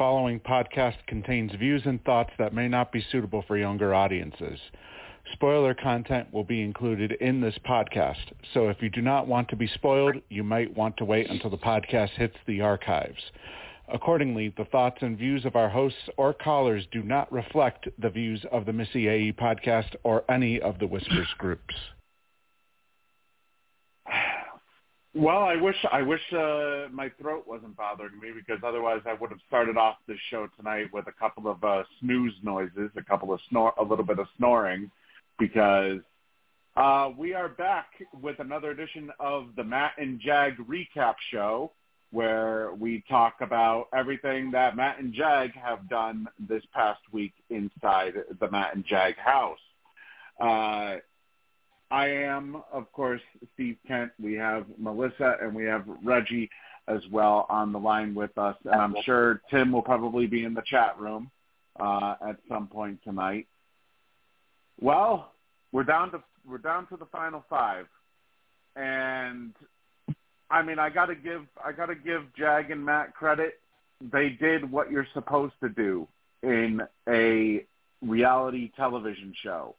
following podcast contains views and thoughts that may not be suitable for younger audiences. Spoiler content will be included in this podcast, so if you do not want to be spoiled, you might want to wait until the podcast hits the archives. Accordingly, the thoughts and views of our hosts or callers do not reflect the views of the Missyae podcast or any of the Whispers groups. Well, I wish I wish uh, my throat wasn't bothering me because otherwise I would have started off this show tonight with a couple of uh, snooze noises, a couple of snore, a little bit of snoring, because uh, we are back with another edition of the Matt and Jag recap show, where we talk about everything that Matt and Jag have done this past week inside the Matt and Jag house. I am, of course, Steve Kent. We have Melissa and we have Reggie as well on the line with us. And I'm sure Tim will probably be in the chat room uh, at some point tonight. Well, we're down to we're down to the final five, and I mean I got to give I got to give Jag and Matt credit. They did what you're supposed to do in a reality television show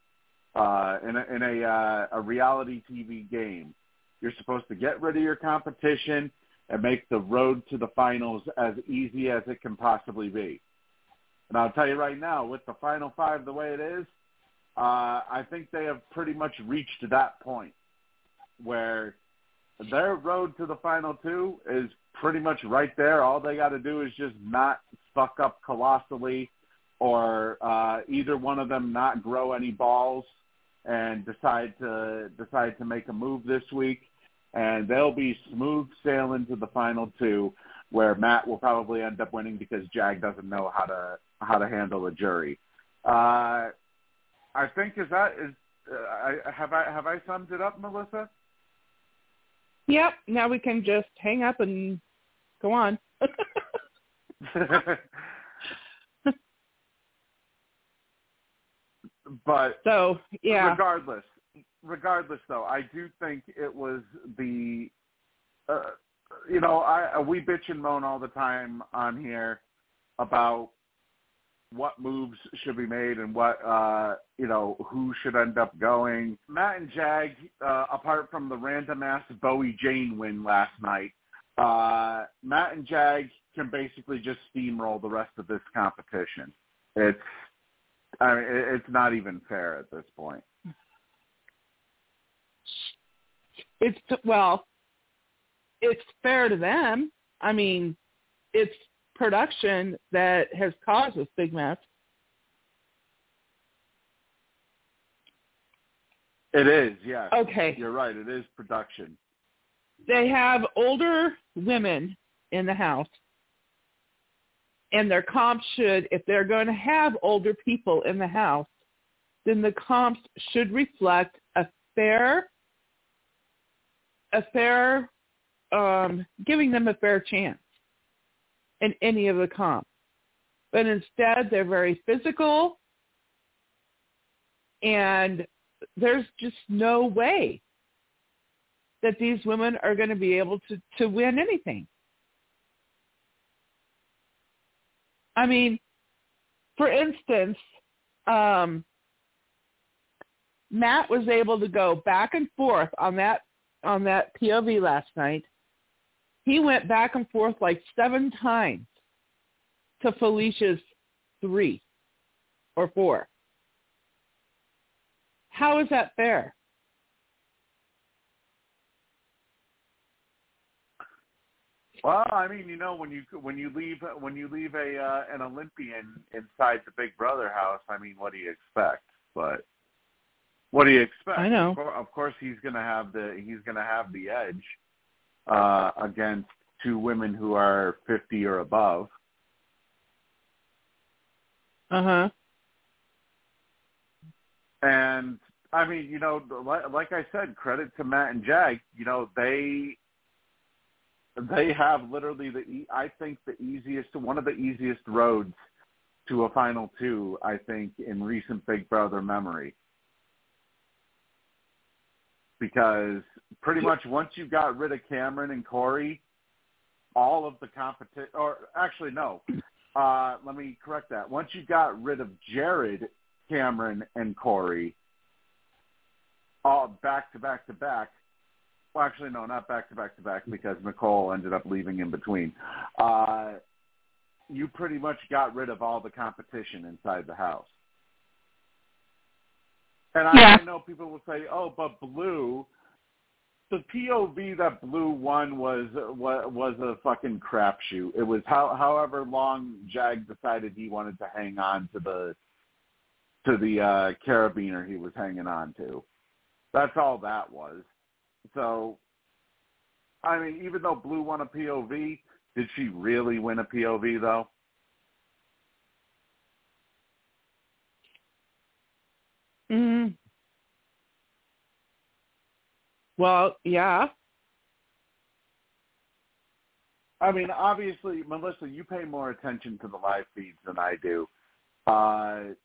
uh, in a, in a, uh, a reality TV game. You're supposed to get rid of your competition and make the road to the finals as easy as it can possibly be. And I'll tell you right now, with the final five the way it is, uh, I think they have pretty much reached that point where their road to the final two is pretty much right there. All they got to do is just not fuck up colossally or uh, either one of them not grow any balls and decide to decide to make a move this week, and they'll be smooth sailing to the final two, where Matt will probably end up winning because Jag doesn't know how to how to handle a jury. Uh, I think is that is uh, I, have I have I summed it up, Melissa? Yep. Now we can just hang up and go on. But so yeah. Regardless, regardless though, I do think it was the, uh, you know, I we bitch and moan all the time on here about what moves should be made and what uh you know who should end up going. Matt and Jag, uh, apart from the random ass Bowie Jane win last night, uh Matt and Jag can basically just steamroll the rest of this competition. It's I mean, it's not even fair at this point. It's well, it's fair to them. I mean, it's production that has caused this big mess. It is, yes. Okay. You're right. It is production. They have older women in the house and their comps should, if they're going to have older people in the house, then the comps should reflect a fair, a fair, um, giving them a fair chance in any of the comps. But instead, they're very physical, and there's just no way that these women are going to be able to, to win anything. I mean, for instance, um, Matt was able to go back and forth on that on that POV last night. He went back and forth like seven times to Felicia's three or four. How is that fair? Well, I mean, you know, when you when you leave when you leave a uh, an Olympian inside the Big Brother house, I mean, what do you expect? But what do you expect? I know. Of course, of course he's going to have the he's going to have the edge uh, against two women who are fifty or above. Uh huh. And I mean, you know, like, like I said, credit to Matt and Jag. You know, they they have literally the e- I think the easiest one of the easiest roads to a final two. I think in recent Big Brother memory. Because pretty much once you got rid of Cameron and Cory, all of the competition, or actually no, uh, let me correct that. Once you got rid of Jared, Cameron, and Cory, all back to back to back. Well, actually, no, not back to back to back because Nicole ended up leaving in between. Uh, you pretty much got rid of all the competition inside the house. And I, Yeah. I know people will say, "Oh, but Blue." The POV that Blue won was was, a fucking crapshoot. It was how, however long Jag decided he wanted to hang on to the to the uh, carabiner he was hanging on to. That's all that was. So, I mean, even though Blue won a POV, did she really win a POV though? Mm. Well, yeah. I mean, obviously, Melissa, you pay more attention to the live feeds than I do. Uh,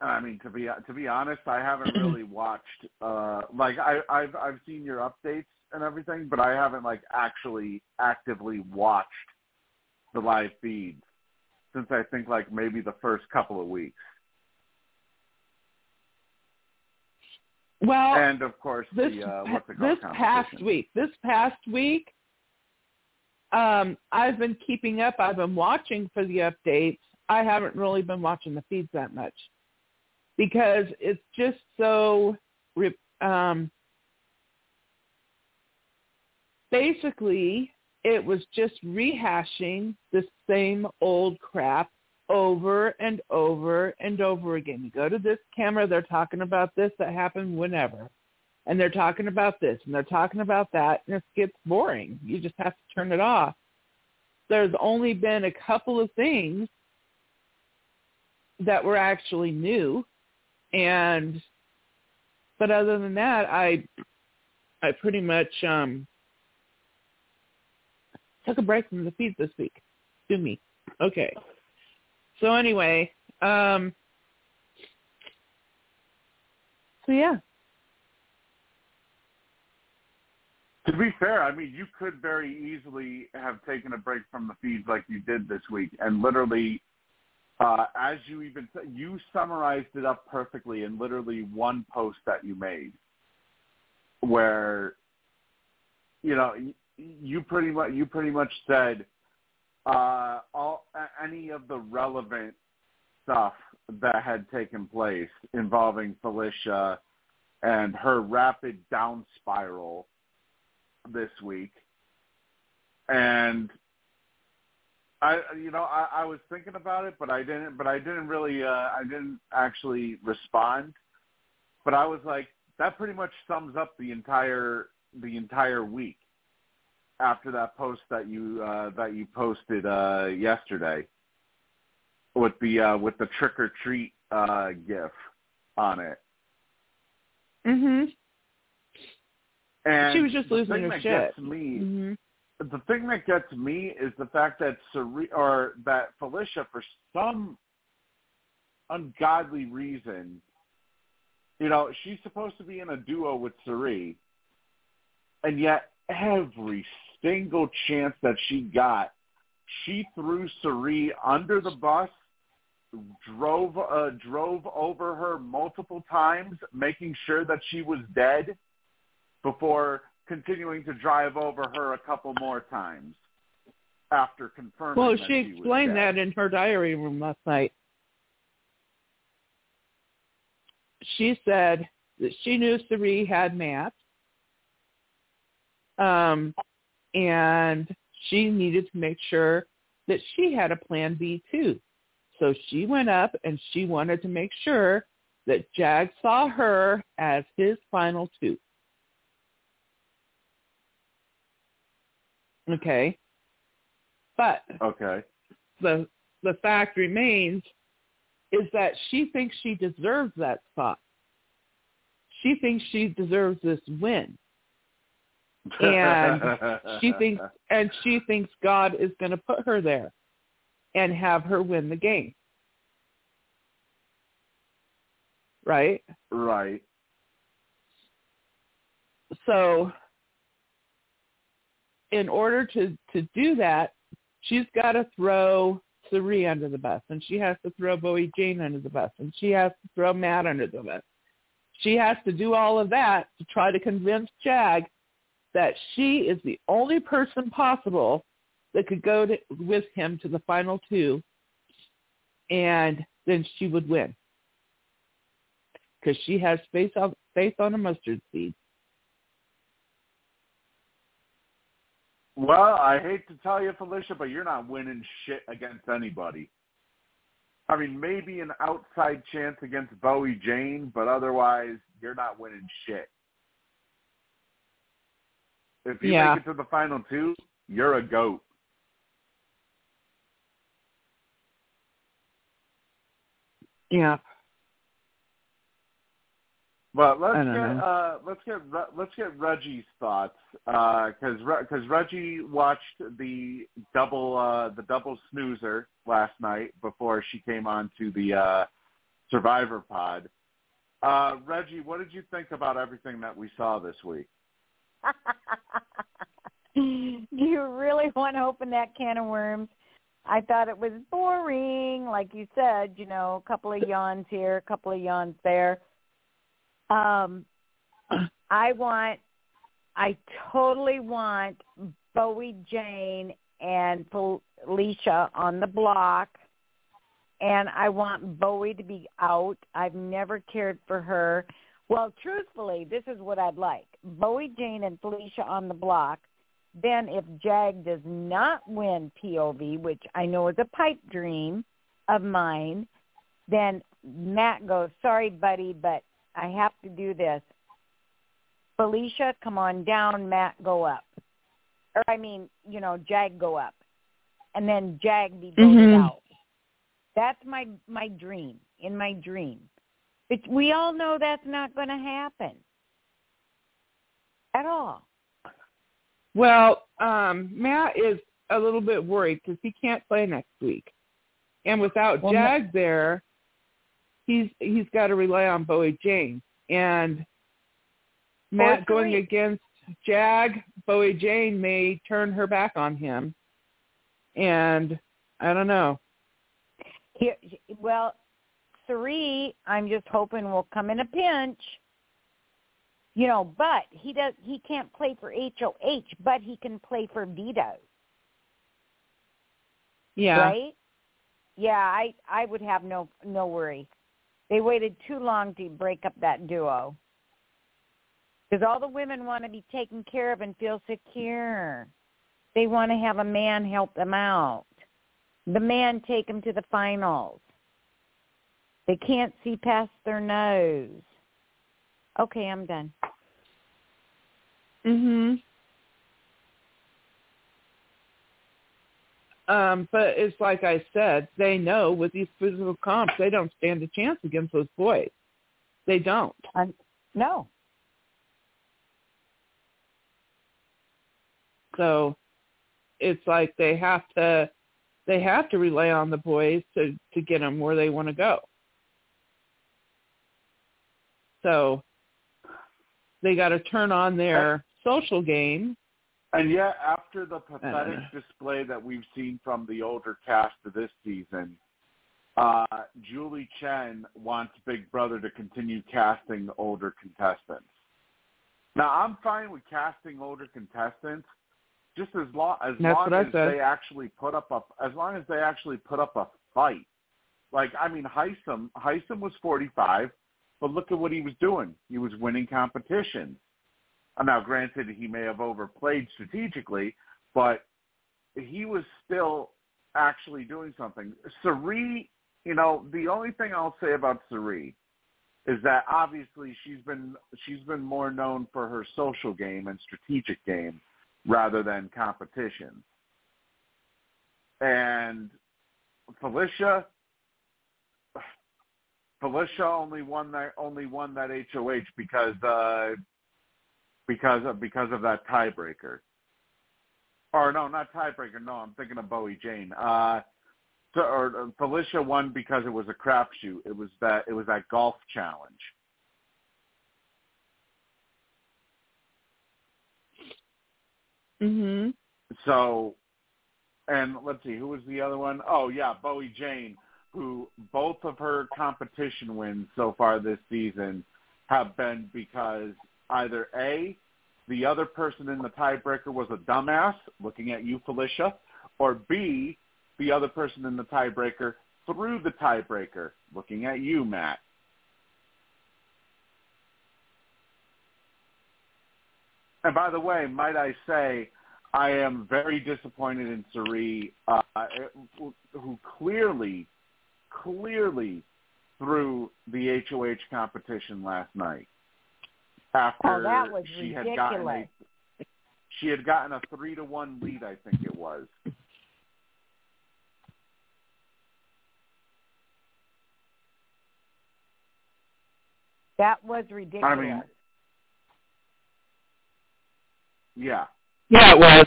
I mean, to be to be honest, I haven't really watched. Uh, like, I, I've I've seen your updates and everything, but I haven't like actually actively watched the live feeds since I think like maybe the first couple of weeks. Well, and of course this the uh, it this past week, this past week, um, I've been keeping up. I've been watching for the updates. I haven't really been watching the feeds that much because it's just so. Um, basically, it was just rehashing the same old crap over and over and over again. You go to this camera, they're talking about this that happened whenever. And they're talking about this and they're talking about that and it gets boring. You just have to turn it off. There's only been a couple of things that were actually new and but other than that I I pretty much um took a break from the feed this week. Do me. Okay. So anyway, um so yeah. To be fair, I mean, you could very easily have taken a break from the feeds like you did this week, and literally, uh, as you even you summarized it up perfectly in literally one post that you made, where, you know, you pretty much you pretty much said uh, all any of the relevant stuff that had taken place involving Felicia and her rapid down spiral this week, and I, you know, I, I was thinking about it, but I didn't, but I didn't really, uh, I didn't actually respond. But I was like, that pretty much sums up the entire, the entire week after that post that you, uh, that you posted uh, yesterday with the, uh, with the trick or treat uh, gif on it. Mhm. And She was just losing her shit. Me, Mhm. The thing that gets me is the fact that Cirie or that Felicia, for some ungodly reason, you know, she's supposed to be in a duo with Cirie, and yet every single chance that she got, she threw Cirie under the bus, drove uh, drove over her multiple times, making sure that she was dead before continuing to drive over her a couple more times after confirming Well, that she was explained that in her diary room last night. She said that she knew Cirie had Matt, um, and she needed to make sure that she had a plan B too. So she went up and she wanted to make sure that Jag saw her as his final two. Okay. But Okay. the the fact remains is that she thinks she deserves that spot. She thinks she deserves this win. And she thinks and she thinks God is going to put her there and have her win the game. Right? Right. So in order to to do that, she's got to throw Cirie under the bus, and she has to throw Bowie Jane under the bus, and she has to throw Matt under the bus. She has to do all of that to try to convince Jag that she is the only person possible that could go to, with him to the final two, and then she would win because she has faith on faith on a mustard seed. Well, I hate to tell you, Felicia, but you're not winning shit against anybody. I mean, maybe an outside chance against Bowie Jane, but otherwise, you're not winning shit. If you Yeah. make it to the final two, you're a goat. Yeah. But let's get uh, let's get Re- let's get Reggie's thoughts because because Reggie watched the double uh, the double snoozer last night before she came on to the uh, Survivor Pod. Uh, Reggie, what did you think about everything that we saw this week? Do you really want to open that can of worms? I thought it was boring, like you said. You know, a couple of yawns here, a couple of yawns there. Um, I want, I totally want Bowie Jane and Felicia on the block, and I want Bowie to be out. I've never cared for her. Well, truthfully, this is what I'd like: Bowie Jane and Felicia on the block. Then, if Jag does not win POV, which I know is a pipe dream of mine, then Matt goes, "Sorry, buddy, but I have to do this. Felicia, come on down. Matt, go up. Or I mean, you know, Jag go up, and then Jag be voted Mhm. out. That's my my dream. In my dream, but we all know that's not going to happen at all. Well, um, Matt is a little bit worried because he can't play next week, and without Well, Jag there, he's he's got to rely on Bowie Jane and Matt going Cirie. against Jag. Bowie Jane may turn her back on him, and I don't know. Here, well, Cirie, I'm just hoping will come in a pinch. You know, but he does. He can't play for HOH, but he can play for veto, Yeah, right? Yeah, I I would have no no worry. They waited too long to break up that duo because all the women want to be taken care of and feel secure. They want to have a man help them out. The man take them to the finals. They can't see past their nose. Okay, I'm done. Mhm. Um, but it's like I said, they know with these physical comps, they don't stand a chance against those boys. They don't. Um, no. So it's like they have to they have to rely on the boys to to get them where they want to go. So they got to turn on their social game. And yet, after the pathetic display that we've seen from the older cast of this season, uh, Julie Chen wants Big Brother to continue casting older contestants. Now, I'm fine with casting older contestants, just as long as That's long as they actually put up a as long as they actually put up a fight. Like, I mean, Hisam Hisam was 45, but look at what he was doing. He was winning competitions. Now, granted, he may have overplayed strategically, but he was still actually doing something. Cirie, you know, the only thing I'll say about Cirie is that obviously she's been she's been more known for her social game and strategic game rather than competition. And Felicia Felicia only won that only won that HOH because uh because of because of that tiebreaker. Or no, not tiebreaker. No, I'm thinking of Bowie Jane. Uh, so, or Felicia won because it was a crapshoot. It was that it was that golf challenge. Mhm. So, and let's see, who was the other one? Oh yeah, Bowie Jane, who both of her competition wins so far this season have been because either A, the other person in the tiebreaker was a dumbass, looking at you, Felicia, or B, the other person in the tiebreaker threw the tiebreaker, looking at you, Matt. And by the way, might I say, I am very disappointed in Cirie, uh, who clearly, clearly threw the HOH competition last night after oh, that was she ridiculous. had gotten a she had gotten a three to one lead, I think it was. That was ridiculous. I mean, yeah. Yeah, it was.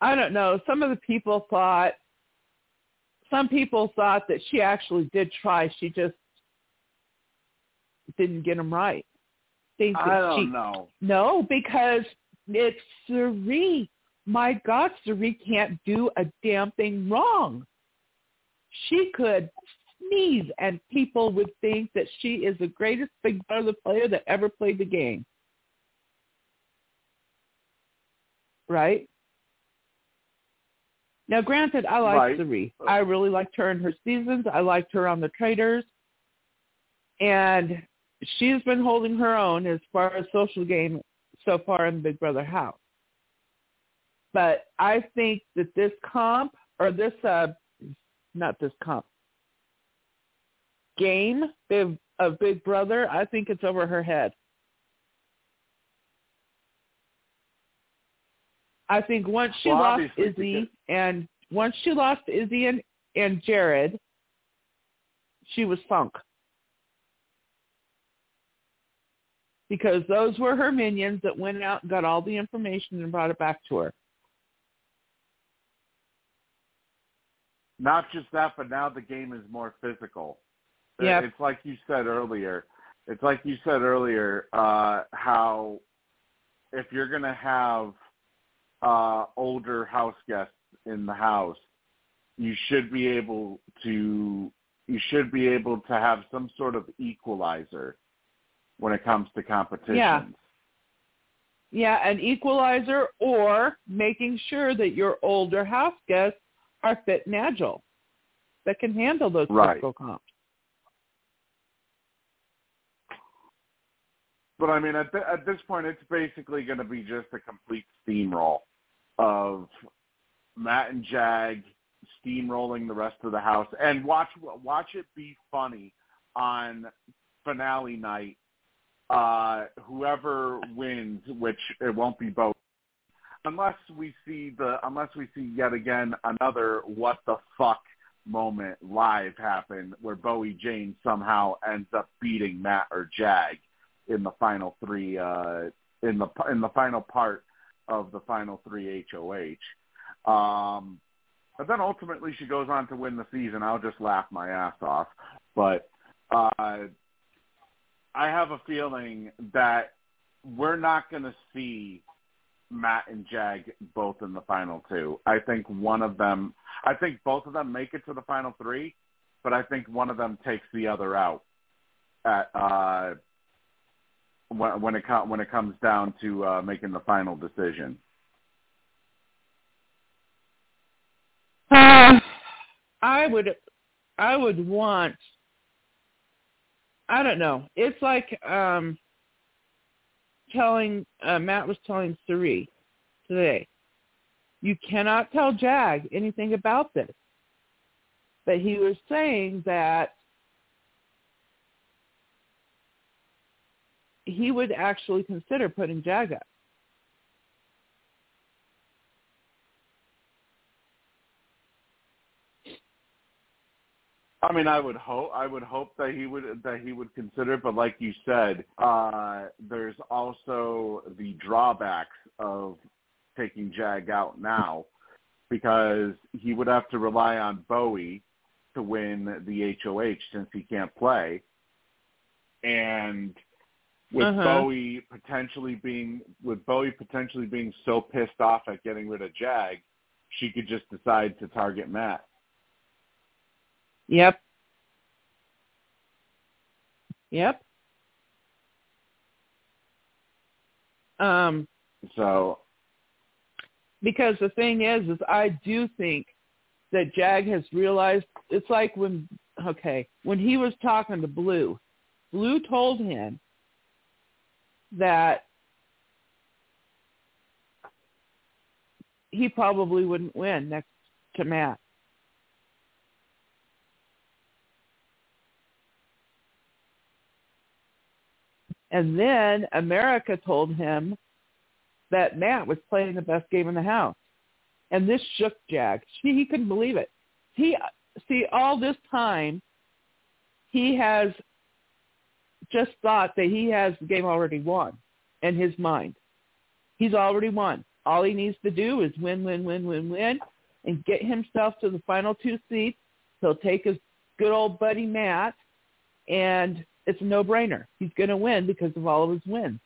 I don't know. Some of the people thought, some people thought that she actually did try. She just didn't get them right. Think I don't she, know. No, because it's Cirie. My God, Cirie can't do a damn thing wrong. She could sneeze and people would think that she is the greatest Big Brother player that ever played the game. Right? Now, granted, I like Right. Cirie. I really liked her in her seasons. I liked her on the Traitors. And she's been holding her own as far as social game so far in Big Brother house. But I think that this comp or this uh not this comp game of, Big Brother, I think it's over her head. I think once she Well, lost Izzy and once she lost Izzy and, and Jared, she was sunk. Because those were her minions that went out and got all the information and brought it back to her. Not just that, but now the game is more physical. Yep. It's like you said earlier. It's like you said earlier, uh, how if you're going to have uh, older house guests in the house, you should be able to you should be able to have some sort of equalizer when it comes to competitions. Yeah. Yeah, an equalizer or making sure that your older house guests are fit and agile that can handle those Right. physical comps. But I mean, at, at this point, it's basically going to be just a complete steamroll of Matt and Jag steamrolling the rest of the house, and watch watch it be funny on finale night. Uh, whoever wins, which it won't be both, unless we see the unless we see yet again another what the fuck moment live happen where Bowie Jane somehow ends up beating Matt or Jag in the final three uh in the in the final part of the final three HOH. Um but then ultimately she goes on to win the season. I'll just laugh my ass off. But uh I have a feeling that we're not going to see Matt and Jag both in the final two. I think one of them I think both of them make it to the final three, but I think one of them takes the other out at uh when, it when it comes down to uh, making the final decision. Uh, I would, I would want. I don't know. It's like um, telling uh, Matt was telling Cirie today. You cannot tell Jag anything about this. But he was saying that he would actually consider putting Jag up. I mean, I would hope I would hope that he would that he would consider, it, but like you said, uh, there's also the drawbacks of taking Jag out now because he would have to rely on Bowie to win the HOH since he can't play, and with Uh-huh. Bowie potentially being with Bowie potentially being so pissed off at getting rid of Jag, she could just decide to target Matt. Yep. Yep. Um, So because the thing is, is I do think that Jag has realized it's like when okay when he was talking to Blue, Blue told him that he probably wouldn't win next to Matt. And then America told him that Matt was playing the best game in the house. And this shook Jag. He couldn't believe it. He see all this time he has just thought that he has the game already won in his mind. He's already won. All he needs to do is win, win, win, win, win, and get himself to the final two seats. He'll take his good old buddy Matt, and it's a no-brainer. He's going to win because of all of his wins.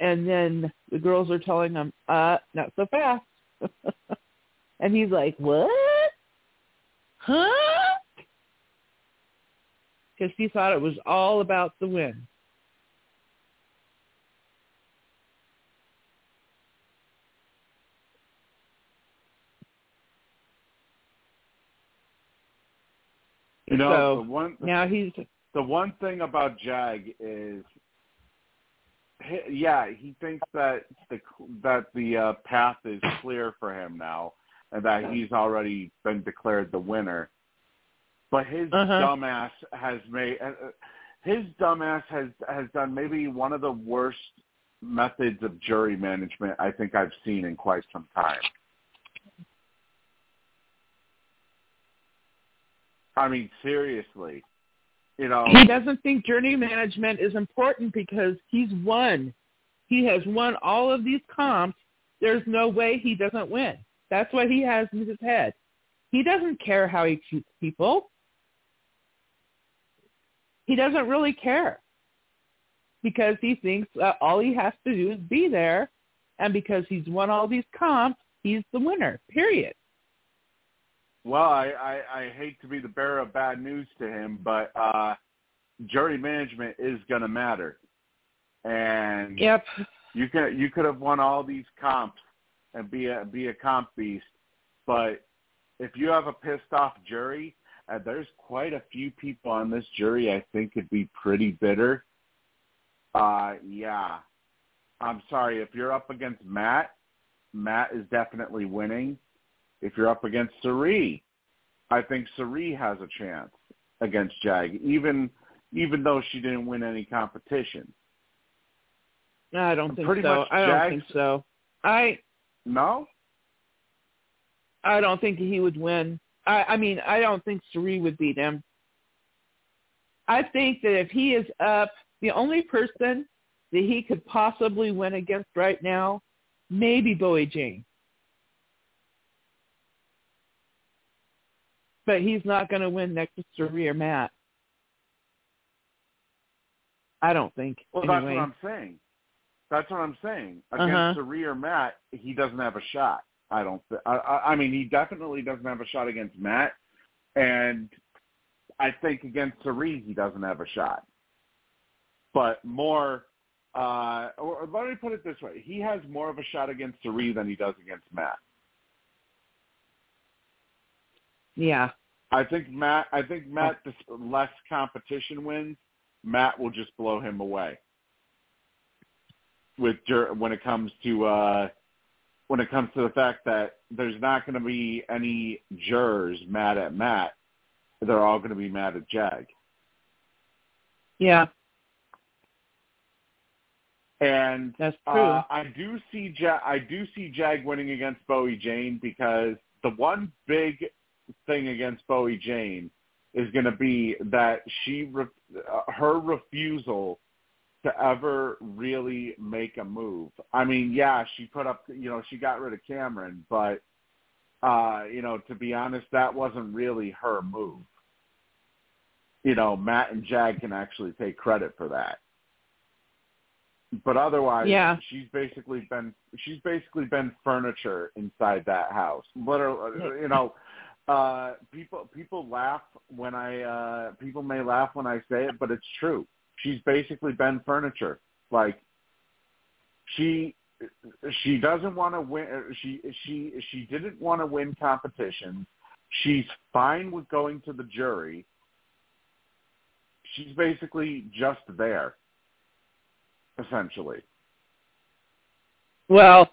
And then the girls are telling him, uh, not so fast. and he's like, what? Huh? Because he thought it was all about the win. You know So, the one Now he's the one thing about Jag is, yeah, he thinks that the that the uh, path is clear for him now, and that he's already been declared the winner. But his Uh-huh. dumbass has made uh, uh, his dumbass has has done maybe one of the worst methods of jury management I think I've seen in quite some time. I mean, seriously, you know. he doesn't think journey management is important because he's won. He has won all of these comps. There's no way he doesn't win. That's what he has in his head. He doesn't care how he treats people. He doesn't really care because he thinks that all he has to do is be there, and because he's won all these comps, he's the winner. Period. Well, I, I, I hate to be the bearer of bad news to him, but uh, jury management is going to matter. And Yep. you could you could have won all these comps and be a be a comp beast, but if you have a pissed off jury, and there's quite a few people on this jury I think could be pretty bitter. Uh, yeah, I'm sorry if you're up against Matt. Matt is definitely winning. If you're up against Cirie, I think Cirie has a chance against Jag, even even though she didn't win any competition. I don't think Pretty so. much I don't Jags- think so. I No, I don't think he would win. I, I mean, I don't think Cirie would beat him. I think that if he is up, the only person that he could possibly win against right now, maybe Bowie Jane. But he's not going to win next to Cirie or Matt. I don't think. well that's what I'm saying. That's what I'm saying. Against Uh-huh. Cirie or Matt, he doesn't have a shot. I don't. Th- I, I I mean, he definitely doesn't have a shot against Matt, and I think against Cirie he doesn't have a shot. But more, uh, or let me put it this way: he has more of a shot against Cirie than he does against Matt. Yeah. I think Matt. I think Matt. The less competition wins, Matt will just blow him away. with when it comes to uh, when it comes to the fact that there's not going to be any jurors mad at Matt. They're all going to be mad at Jag. Yeah, And that's true. Uh, I do see Jag, I do see Jag winning against Bowie Jane because the one big thing against Bowie Jane is going to be that she re- uh, her refusal to ever really make a move. I mean, yeah, she put up, you know, she got rid of Cameron, but uh, you know, to be honest, that wasn't really her move. You know, Matt and Jag can actually take credit for that but otherwise Yeah. she's basically been she's basically been furniture inside that house literally you know uh people people laugh when i uh people may laugh when i say it but it's true she's basically been furniture like she she doesn't want to win she she she didn't want to win competitions she's fine with going to the jury she's basically just there essentially. Well,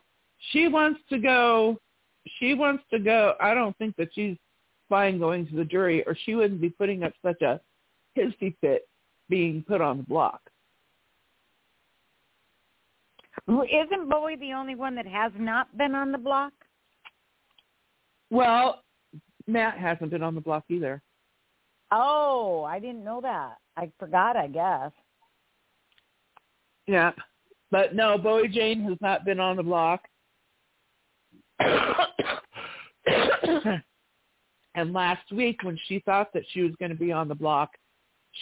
she wants to go. She wants to go. I don't think that she's fine going to the jury, or she wouldn't be putting up such a hissy fit being put on the block. Well, Isn't Bowie the only one that has not been on the block? Well, Matt hasn't been on the block either. Oh, I didn't know that. I forgot, I guess. Yeah. But no, Bowie Jane has not been on the block. and last week when she thought that she was going to be on the block,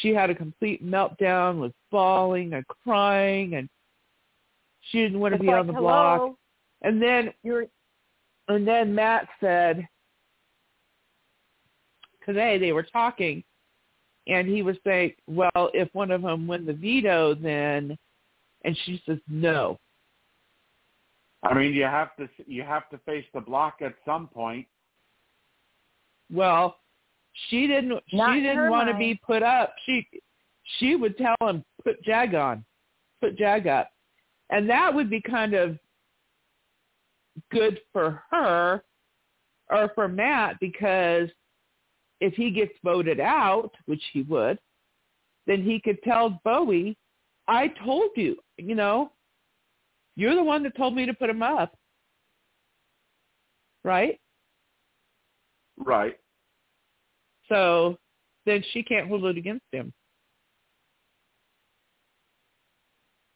she had a complete meltdown, was bawling and crying and she didn't want to It's be like, on the block. And then You're and then Matt said today they were talking and he was saying, Well, if one of them win the veto then and she says no. I mean, you have to you have to face the block at some point. Well, she didn't. Not she didn't want to be put up. She she would tell him put Jag on, put Jag up, and that would be kind of good for her or for Matt because if he gets voted out, which he would, then he could tell Bowie, "I told you, you know, you're the one that told me to put him up." Right? Right. So then she can't hold it against him.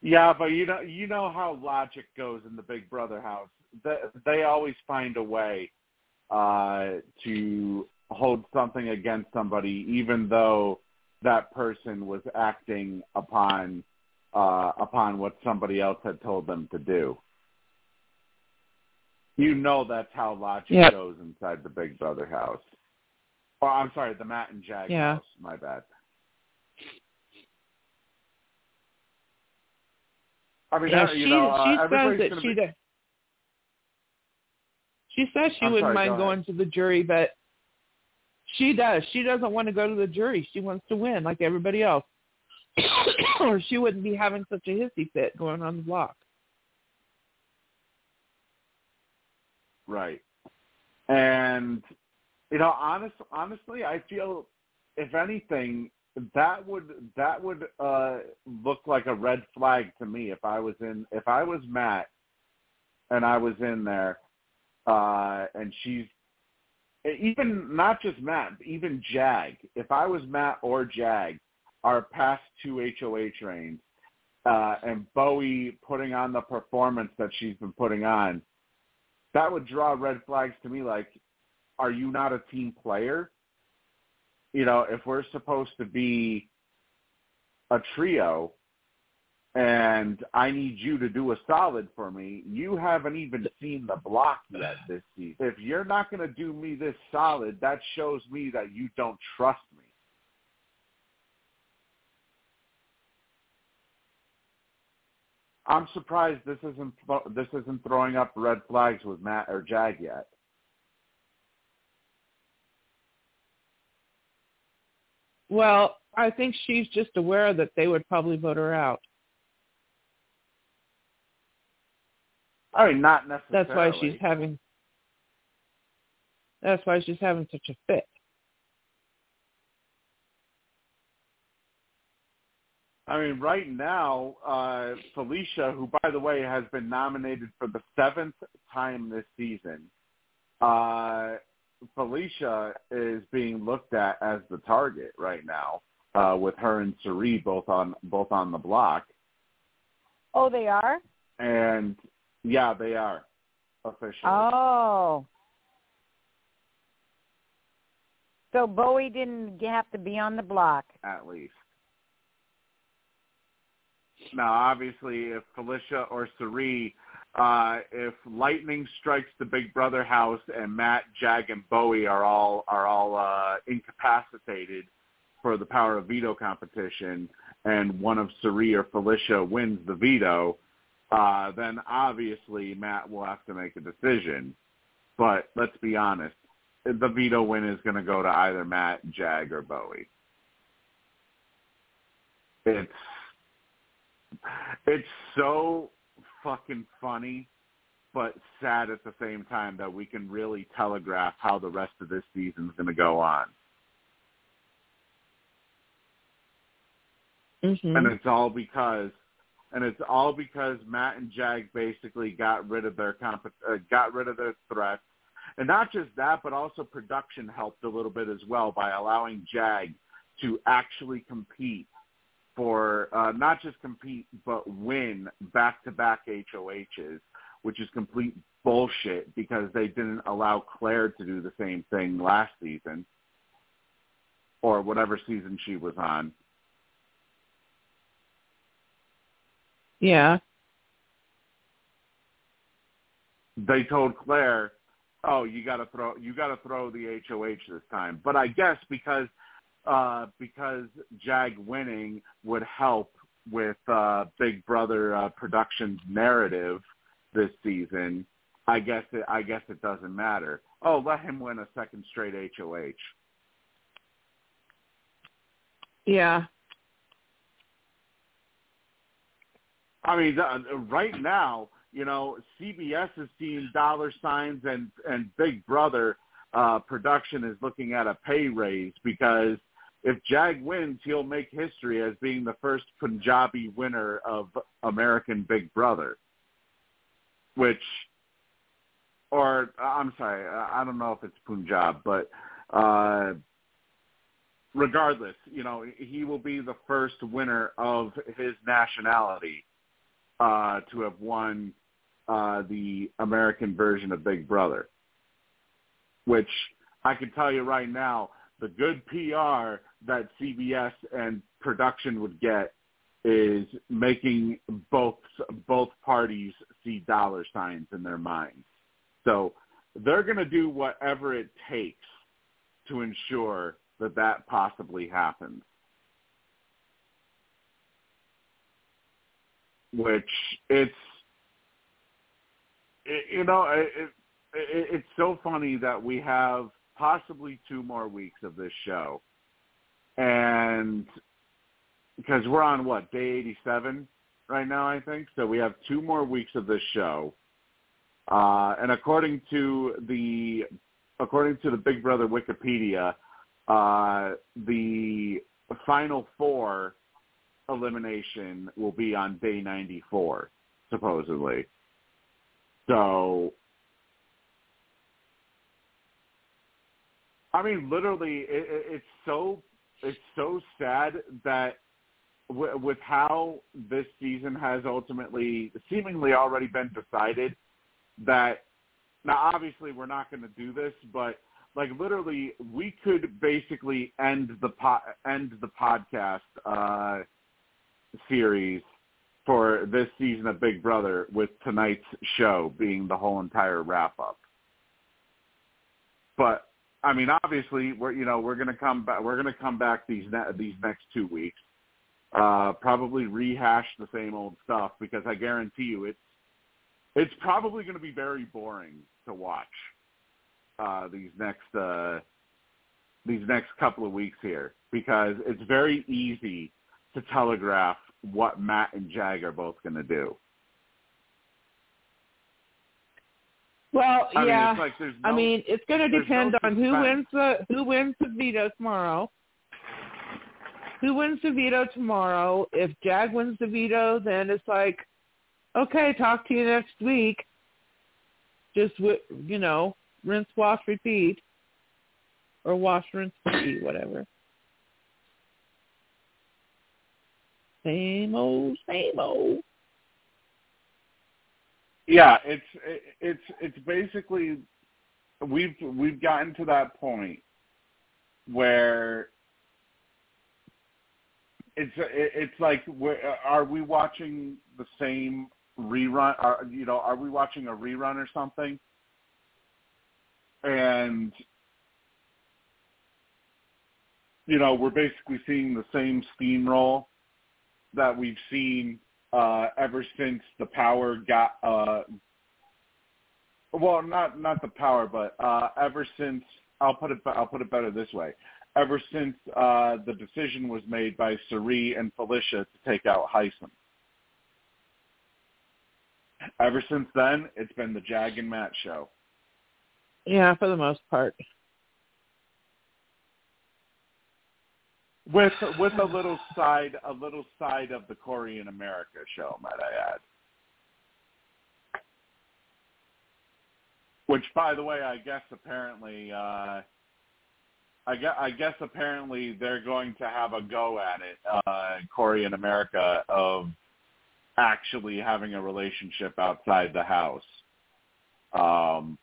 Yeah, but you know you know how logic goes in the Big Brother house. They, they always find a way uh, to hold something against somebody, even though that person was acting upon uh, upon what somebody else had told them to do. You know that's how logic Yep. goes inside the Big Brother house. Oh, I'm sorry, the Matt and Jag Yeah. house. My bad. I mean, Yeah, that- she you know, uh, says that she be- does. She says she I'm wouldn't sorry, mind go going to the jury, but she does. She doesn't want to go to the jury. She wants to win like everybody else, or she wouldn't be having such a hissy fit going on the block. Right. And you know, honest honestly, I feel if anything, that would that would uh look like a red flag to me if I was in if I was Matt and I was in there uh and she's even not just Matt, even Jag. If I was Matt or Jag, our past two HOH reigns, uh, and Bowie putting on the performance that she's been putting on, that would draw red flags to me like, are you not a team player? You know, if we're supposed to be a trio and I need you to do a solid for me, you haven't even seen the block yet this season. If you're not going to do me this solid, that shows me that you don't trust me. I'm surprised this isn't this isn't throwing up red flags with Matt or Jag yet. Well, I think she's just aware that they would probably vote her out. I mean, not necessarily. That's why she's having. That's why she's having such a fit. I mean, right now, uh, Felicia, who by the way has been nominated for the seventh time this season, uh, Felicia is being looked at as the target right now, uh, with her and Cirie both on both on the block. Oh, they are. And yeah, they are officially. Oh. So Bowie didn't have to be on the block. At least. Now, obviously, if Felicia or Cirie, uh, if lightning strikes the Big Brother house and Matt, Jag, and Bowie are all are all uh, incapacitated for the power of veto competition, and one of Cirie or Felicia wins the veto, uh, then obviously Matt will have to make a decision. But let's be honest, the veto win is going to go to either Matt, Jag, or Bowie. It's it's so fucking funny, but sad at the same time that we can really telegraph how the rest of this season is going to go on. Mm-hmm. And it's all because and it's all because Matt and Jag basically got rid of their comp- uh, got rid of their threats. And not just that, but also production helped a little bit as well by allowing Jag to actually compete for uh, not just compete but win back-to-back HOHs, which is complete bullshit because they didn't allow Claire to do the same thing last season or whatever season she was on. Yeah. They told Claire, "Oh, you got to throw you got to throw the HOH this time." But I guess because uh, because Jag winning would help with uh, Big Brother uh, Productions narrative this season. I guess it, I guess it doesn't matter. Oh, let him win a second straight HOH. Yeah. I mean, the, right now, you know, CBS is seeing dollar signs, and and Big Brother uh, production is looking at a pay raise because if Jag wins, he'll make history as being the first Punjabi winner of American Big Brother. Which, or I'm sorry, I don't know if it's Punjab, but uh, regardless, you know, he will be the first winner of his nationality uh, to have won uh, the American version of Big Brother. Which I can tell you right now, the good PR that CBS and production would get is making both both parties see dollar signs in their minds. So they're going to do whatever it takes to ensure that that possibly happens. Which it's it, you know it, it, it's so funny that we have possibly two more weeks of this show and because we're on what day 87 right now, I think. So we have two more weeks of this show, uh, and according to the according to the Big Brother Wikipedia, uh, the final four elimination will be on day 94, supposedly. So I mean, literally, it, it's so it's so sad that w- with how this season has ultimately seemingly already been decided that now obviously we're not going to do this but like literally we could basically end the po- end the podcast uh series for this season of Big Brother with tonight's show being the whole entire wrap up. But I mean, obviously, we're you know we're to come back. We're to come back these ne- these next two weeks. Uh, probably rehash the same old stuff because I guarantee you it's it's probably to be very boring to watch uh, these next uh, these next couple of weeks here because it's very easy to telegraph what Matt and Jag are both to do. Well, I yeah. mean, like no, I mean, it's going to depend no on who wins the who wins the veto tomorrow. Who wins the veto tomorrow? If Jag wins the veto, then it's like, okay, talk to you next week. Just you know, rinse, wash, repeat, or wash, rinse, repeat, whatever. Same old, same old. Yeah, it's it's it's basically we've we've gotten to that point where it's it's like are we watching the same rerun? Are, you know, are we watching a rerun or something? And you know, we're basically seeing the same steamroll that we've seen uh, ever since the power got uh, well, not not the power, but uh, ever since I'll put it I'll put it better this way. Ever since uh, the decision was made by Cirie and Felicia to take out Hisam. Ever since then, it's been the Jag and Matt show. Yeah, for the most part. With with a little side a little side of the Cory in America show, might I add. Which, by the way, I guess apparently, uh, I guess, I guess apparently they're going to have a go at it, uh, Cory in America, of actually having a relationship outside the house. Um,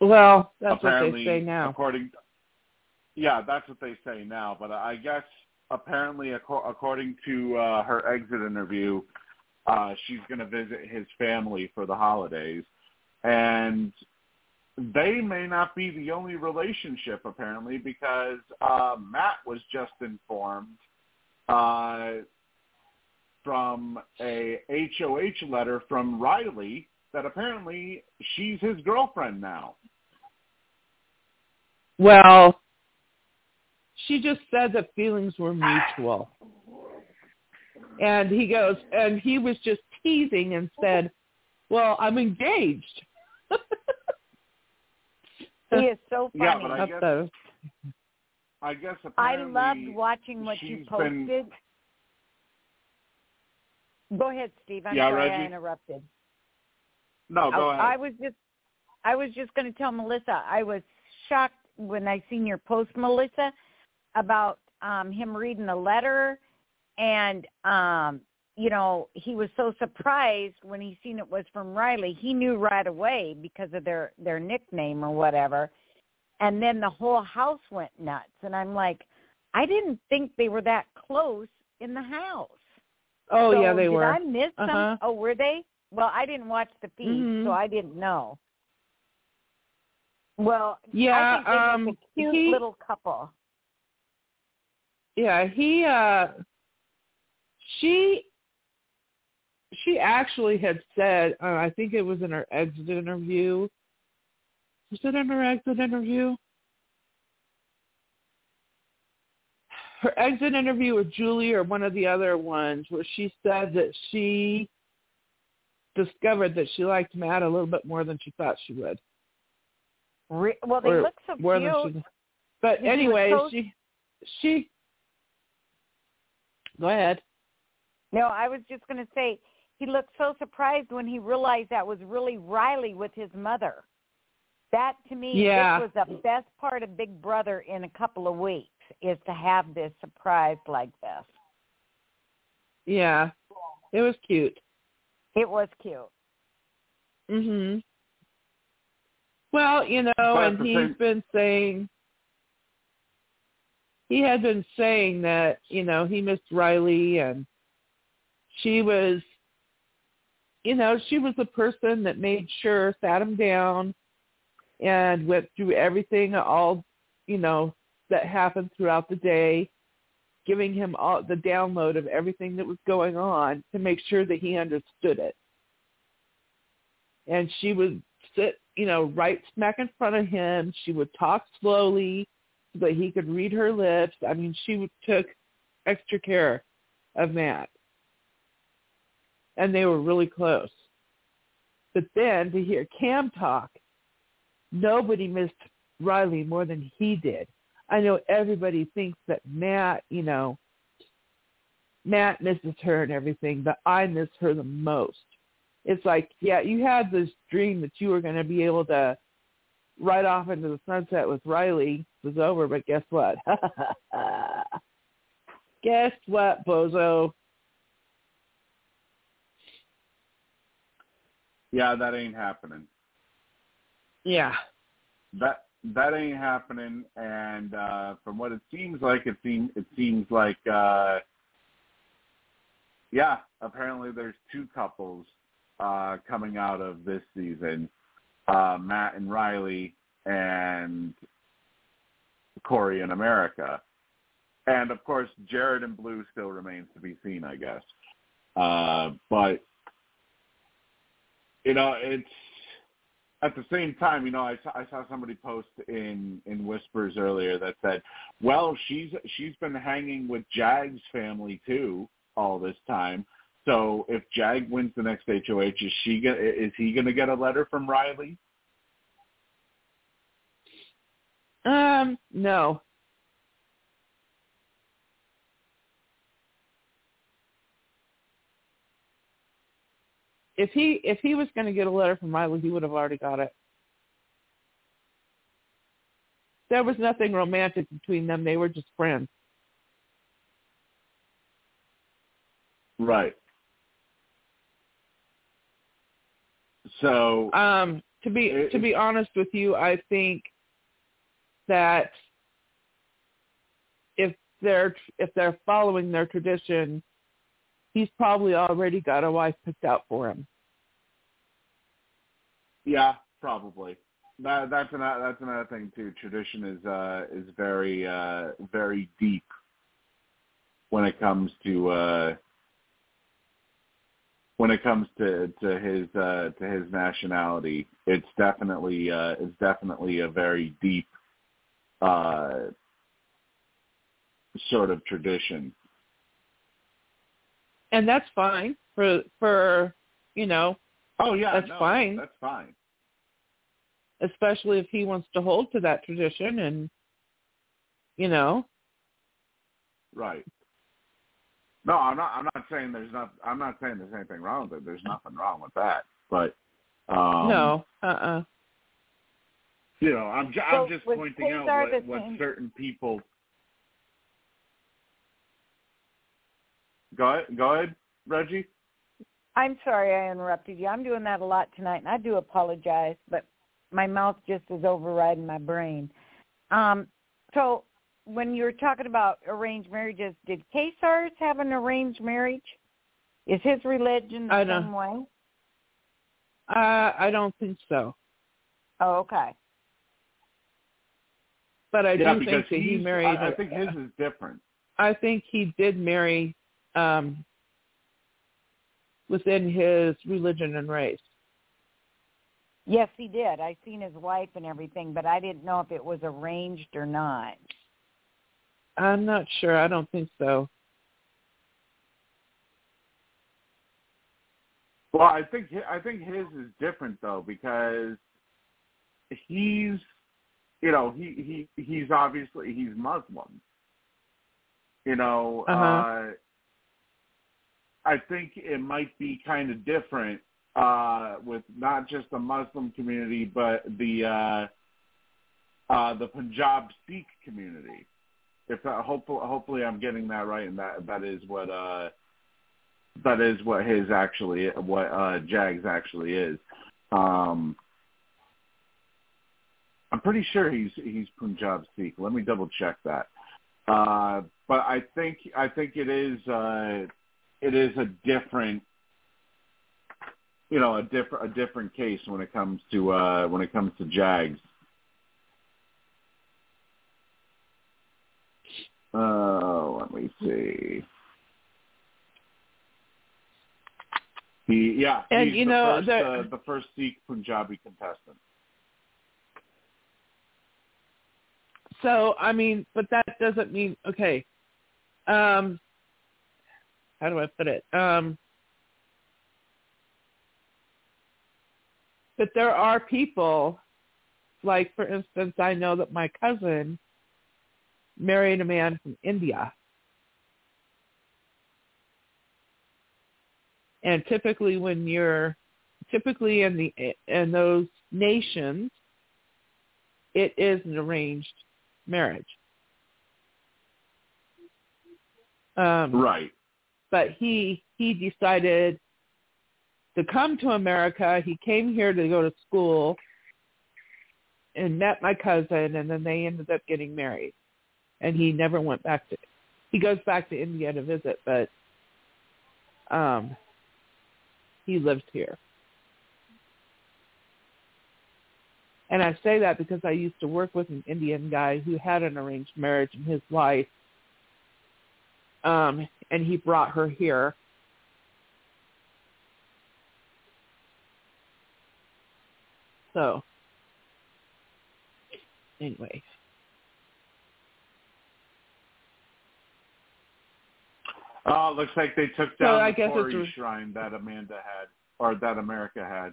Well, that's what they say now. According, yeah, that's what they say now. But I guess apparently, acco- according to uh, her exit interview, uh, she's going to visit his family for the holidays, and they may not be the only relationship apparently because uh, Matt was just informed uh, from a HOH letter from Riley that apparently she's his girlfriend now. Well, she just said that feelings were mutual. And he goes, and he was just teasing and said, well, I'm engaged. He is so funny. Yeah, but I That's guess the- I guess I loved watching what you posted. been- Go ahead, Steve. I'm Yeah, sorry I interrupted. No, go Oh, ahead. I was just I was just going to tell Melissa I was shocked when I seen your post, Melissa, about um him reading the letter and um you know, he was so surprised when he seen it was from Riley. He knew right away because of their their nickname or whatever. And then the whole house went nuts and I'm like, I didn't think they were that close in the house. oh, So yeah, they did were. I miss some? Uh-huh. Oh, were they? Well, I didn't watch the feed, Mhm. so I didn't know. Well, Yeah, I think they um, a cute he- little couple. Yeah, he uh she she actually had said uh, I think it was in her exit interview. Was it in her exit interview? Her exit interview with Julie or one of the other ones where she said that she discovered that she liked Matt a little bit more than she thought she would. Re- well, they Or look so cute. she but And she was anyway, so- she she go ahead. No, I was just going to say he looked so surprised when he realized that was really Riley with his mother. That to me, Yeah. this was the best part of Big Brother in a couple of weeks is to have this surprise like this. Yeah. It was cute. It was cute. Mhm. Well, you know, But at and he's been saying he had been saying that, you know, he missed Riley and she was you know, she was the person that made sure sat him down and went through everything all, you know, that happened throughout the day, giving him all the download of everything that was going on to make sure that he understood it and she would sit, you know, right smack in front of him. She would talk slowly so that he could read her lips. I mean, she took extra care of Matt. And they were really close. But then to hear Cam talk, nobody missed Riley more than he did. I know everybody thinks that Matt, you know, Matt misses her and everything, but I miss her the most. It's like, yeah, you had this dream that you were going to be able to ride off into the sunset with Riley. Was over, but guess what? guess what, bozo? Yeah, that ain't happening. Yeah. That that ain't happening and uh from what it seems like it seems it seems like uh yeah, apparently there's two couples uh coming out of this season. Uh Matt and Riley and Cory in America. And of course Jared and Blue still remains to be seen, I guess. Uh but you know, it's at the same time, you know, I saw, I saw somebody post in in Whispers earlier that said, "Well, she's she's been hanging with Jag's family too all this time. So if Jag wins the next HOH, is she gonna, is he going to get a letter from Riley?" Um, no. if he if he was going to get a letter from Riley, he would have already got it. There was nothing romantic between them. They were just friends. Right. So um to be it, to be honest with you, I think that if they're if they're following their tradition, he's probably already got a wife picked out for him. Yeah, probably. That, that's another that's another thing too. Tradition is uh, is very uh, very deep when it comes to uh, when it comes to to his uh, to his nationality. It's definitely uh, it's definitely a very deep uh, sort of tradition and that's fine for for you know. Oh yeah, that's no, fine. That's fine. Especially if he wants to hold to that tradition, and you know. Right. No, I'm not. I'm not saying there's not. I'm not saying there's anything wrong with it. There's nothing wrong with that. But um, no, uh, uh-uh. uh You know, I'm. Ju- so I'm just pointing out what, what certain people Go ahead, go ahead, Reggie. I'm sorry I interrupted you. I'm doing that a lot tonight, and I do apologize, but my mouth just is overriding my brain. Um, so when you were talking about arranged marriages, did Kesars have an arranged marriage? Is his religion the I same way? Uh, I don't think so. Oh, okay. But I yeah, do think that he married. I, I think his is different. I think he did marry um, within his religion and race. Yes, he did. I seen his wife and everything, but I didn't know if it was arranged or not. I'm not sure. I don't think so. Well, I think I think his is different though because he's you know he he he's obviously he's Muslim. You know, uh-huh. uh I think it might be kind of different uh, with not just the Muslim community, but the uh, uh, the Punjab Sikh community. If uh, hopefully, hopefully, I'm getting that right, and that that is what uh, that is what his actually what uh, Jags actually is. Um, I'm pretty sure he's he's Punjab Sikh. Let me double check that. Uh, but I think I think it is. Uh, it is a different you know a different a different case when it comes to uh when it comes to Jags. Uh, let me see. He, yeah, and he's you the know first, the, uh, the first Sikh Punjabi contestant. So I mean, but that doesn't mean okay. Um, how do I put it? Um, But there are people, like for instance, I know that my cousin married a man from India. And typically when you're typically in the in those nations it is an arranged marriage. Um, right. But he he decided to come to America. He came here to go to school and met my cousin, and then they ended up getting married. And he never went back to. He goes back to India to visit, but um, he lives here. And I say that because I used to work with an Indian guy who had an arranged marriage in his life. Um, and he brought her here. So, anyway. Oh, looks like they took down so the it's... shrine that Amanda had, or that America had.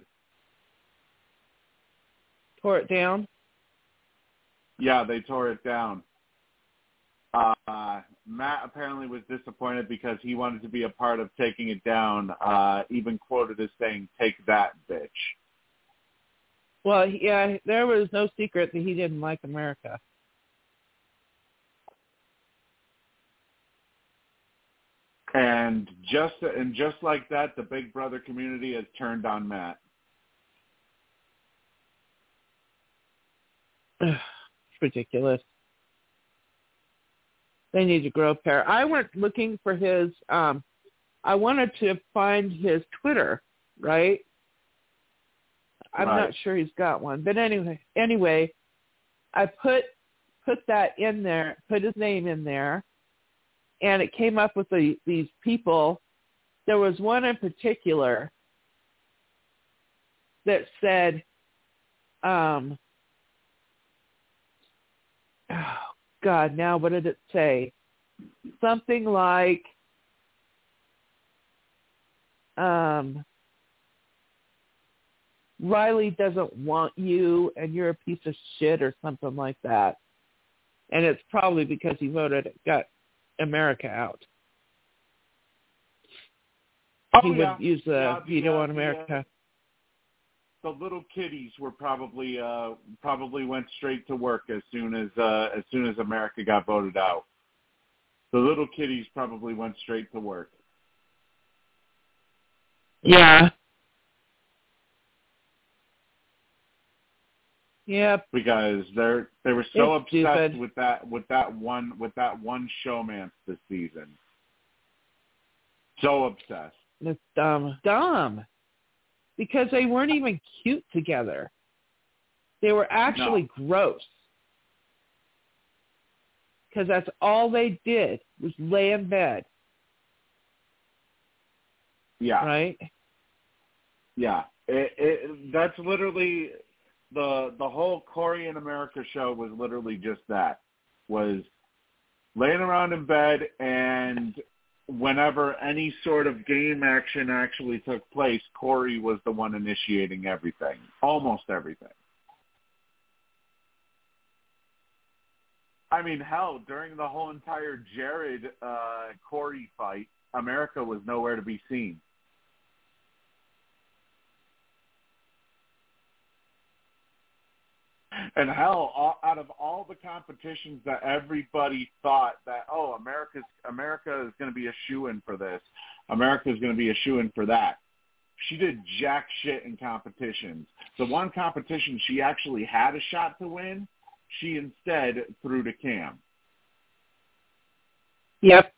Tore it down? Yeah, they tore it down. Uh, Matt apparently was disappointed because he wanted to be a part of taking it down. Uh, even quoted as saying, "Take that, bitch." Well, yeah, there was no secret that he didn't like America. And just and just like that, the Big Brother community has turned on Matt. It's ridiculous. They need to grow a pair. I went looking for his. um I wanted to find his Twitter, right? I'm right. not sure he's got one, but anyway, anyway, I put put that in there, put his name in there, and it came up with the, these people. There was one in particular that said, um, oh God, now what did it say? Something like, um, Riley doesn't want you and you're a piece of shit or something like that. And it's probably because he voted, got America out. Oh, he yeah. would use the yeah, veto uh, on America. The, little kiddies were probably uh probably went straight to work as soon as uh as soon as America got voted out. The little kiddies probably went straight to work. Yeah. Yep. Because they're they were so It's obsessed stupid. with that with that one with that one showmance this season. So obsessed. It's dumb. Dumb. Because they weren't even cute together. They were actually gross. Because that's all they did was lay in bed, Yeah. right? Yeah, it, it, that's literally the the whole Cory in America show was literally just that was laying around in bed and whenever any sort of game action actually took place, Cory was the one initiating everything, almost everything. I mean, hell, during the whole entire Jared uh, Cory fight, America was nowhere to be seen. And hell, all, out of all the competitions that everybody thought that oh, America's America is going to be a shoe in for this, America is going to be a shoe in for that. She did jack shit in competitions. The one competition she actually had a shot to win, she instead threw to Cam. Yep.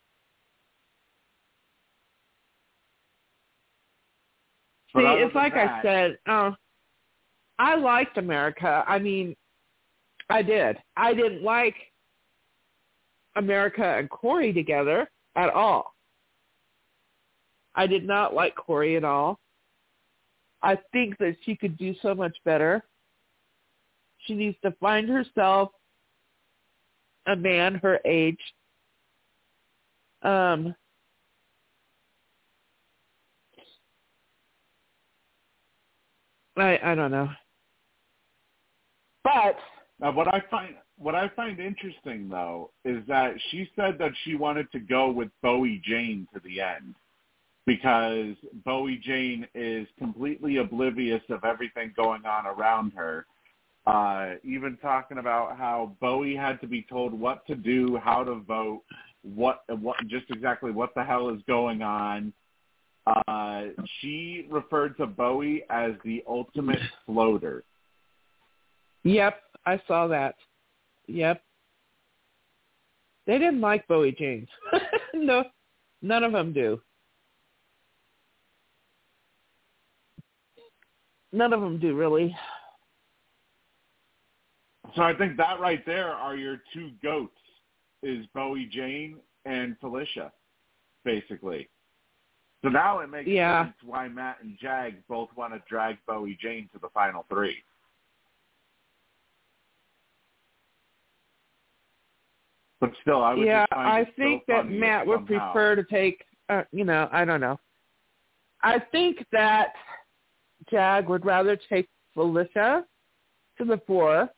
See, it's like I said, uh, I liked America. I mean, I did. I didn't like America and Cory together at all. I did not like Cory at all. I think that she could do so much better. She needs to find herself a man her age. Um, I I don't know. But now, what I find what I find interesting though is that she said that she wanted to go with Bowie Jane to the end because Bowie Jane is completely oblivious of everything going on around her. Uh, even talking about how Bowie had to be told what to do, how to vote, what what just exactly what the hell is going on. Uh, she referred to Bowie as the ultimate floater. Yep, I saw that. Yep. They didn't like Bowie James. no, none of them do. None of them do really. So I think that right there are your two goats is Bowie Jane and Felicia, basically. So now it makes yeah. sense why Matt and Jag both want to drag Bowie Jane to the final three. But still, I would yeah, I think that Matt would prefer to take. Uh, you know, I don't know. I think that Jag would rather take Felicia to the four,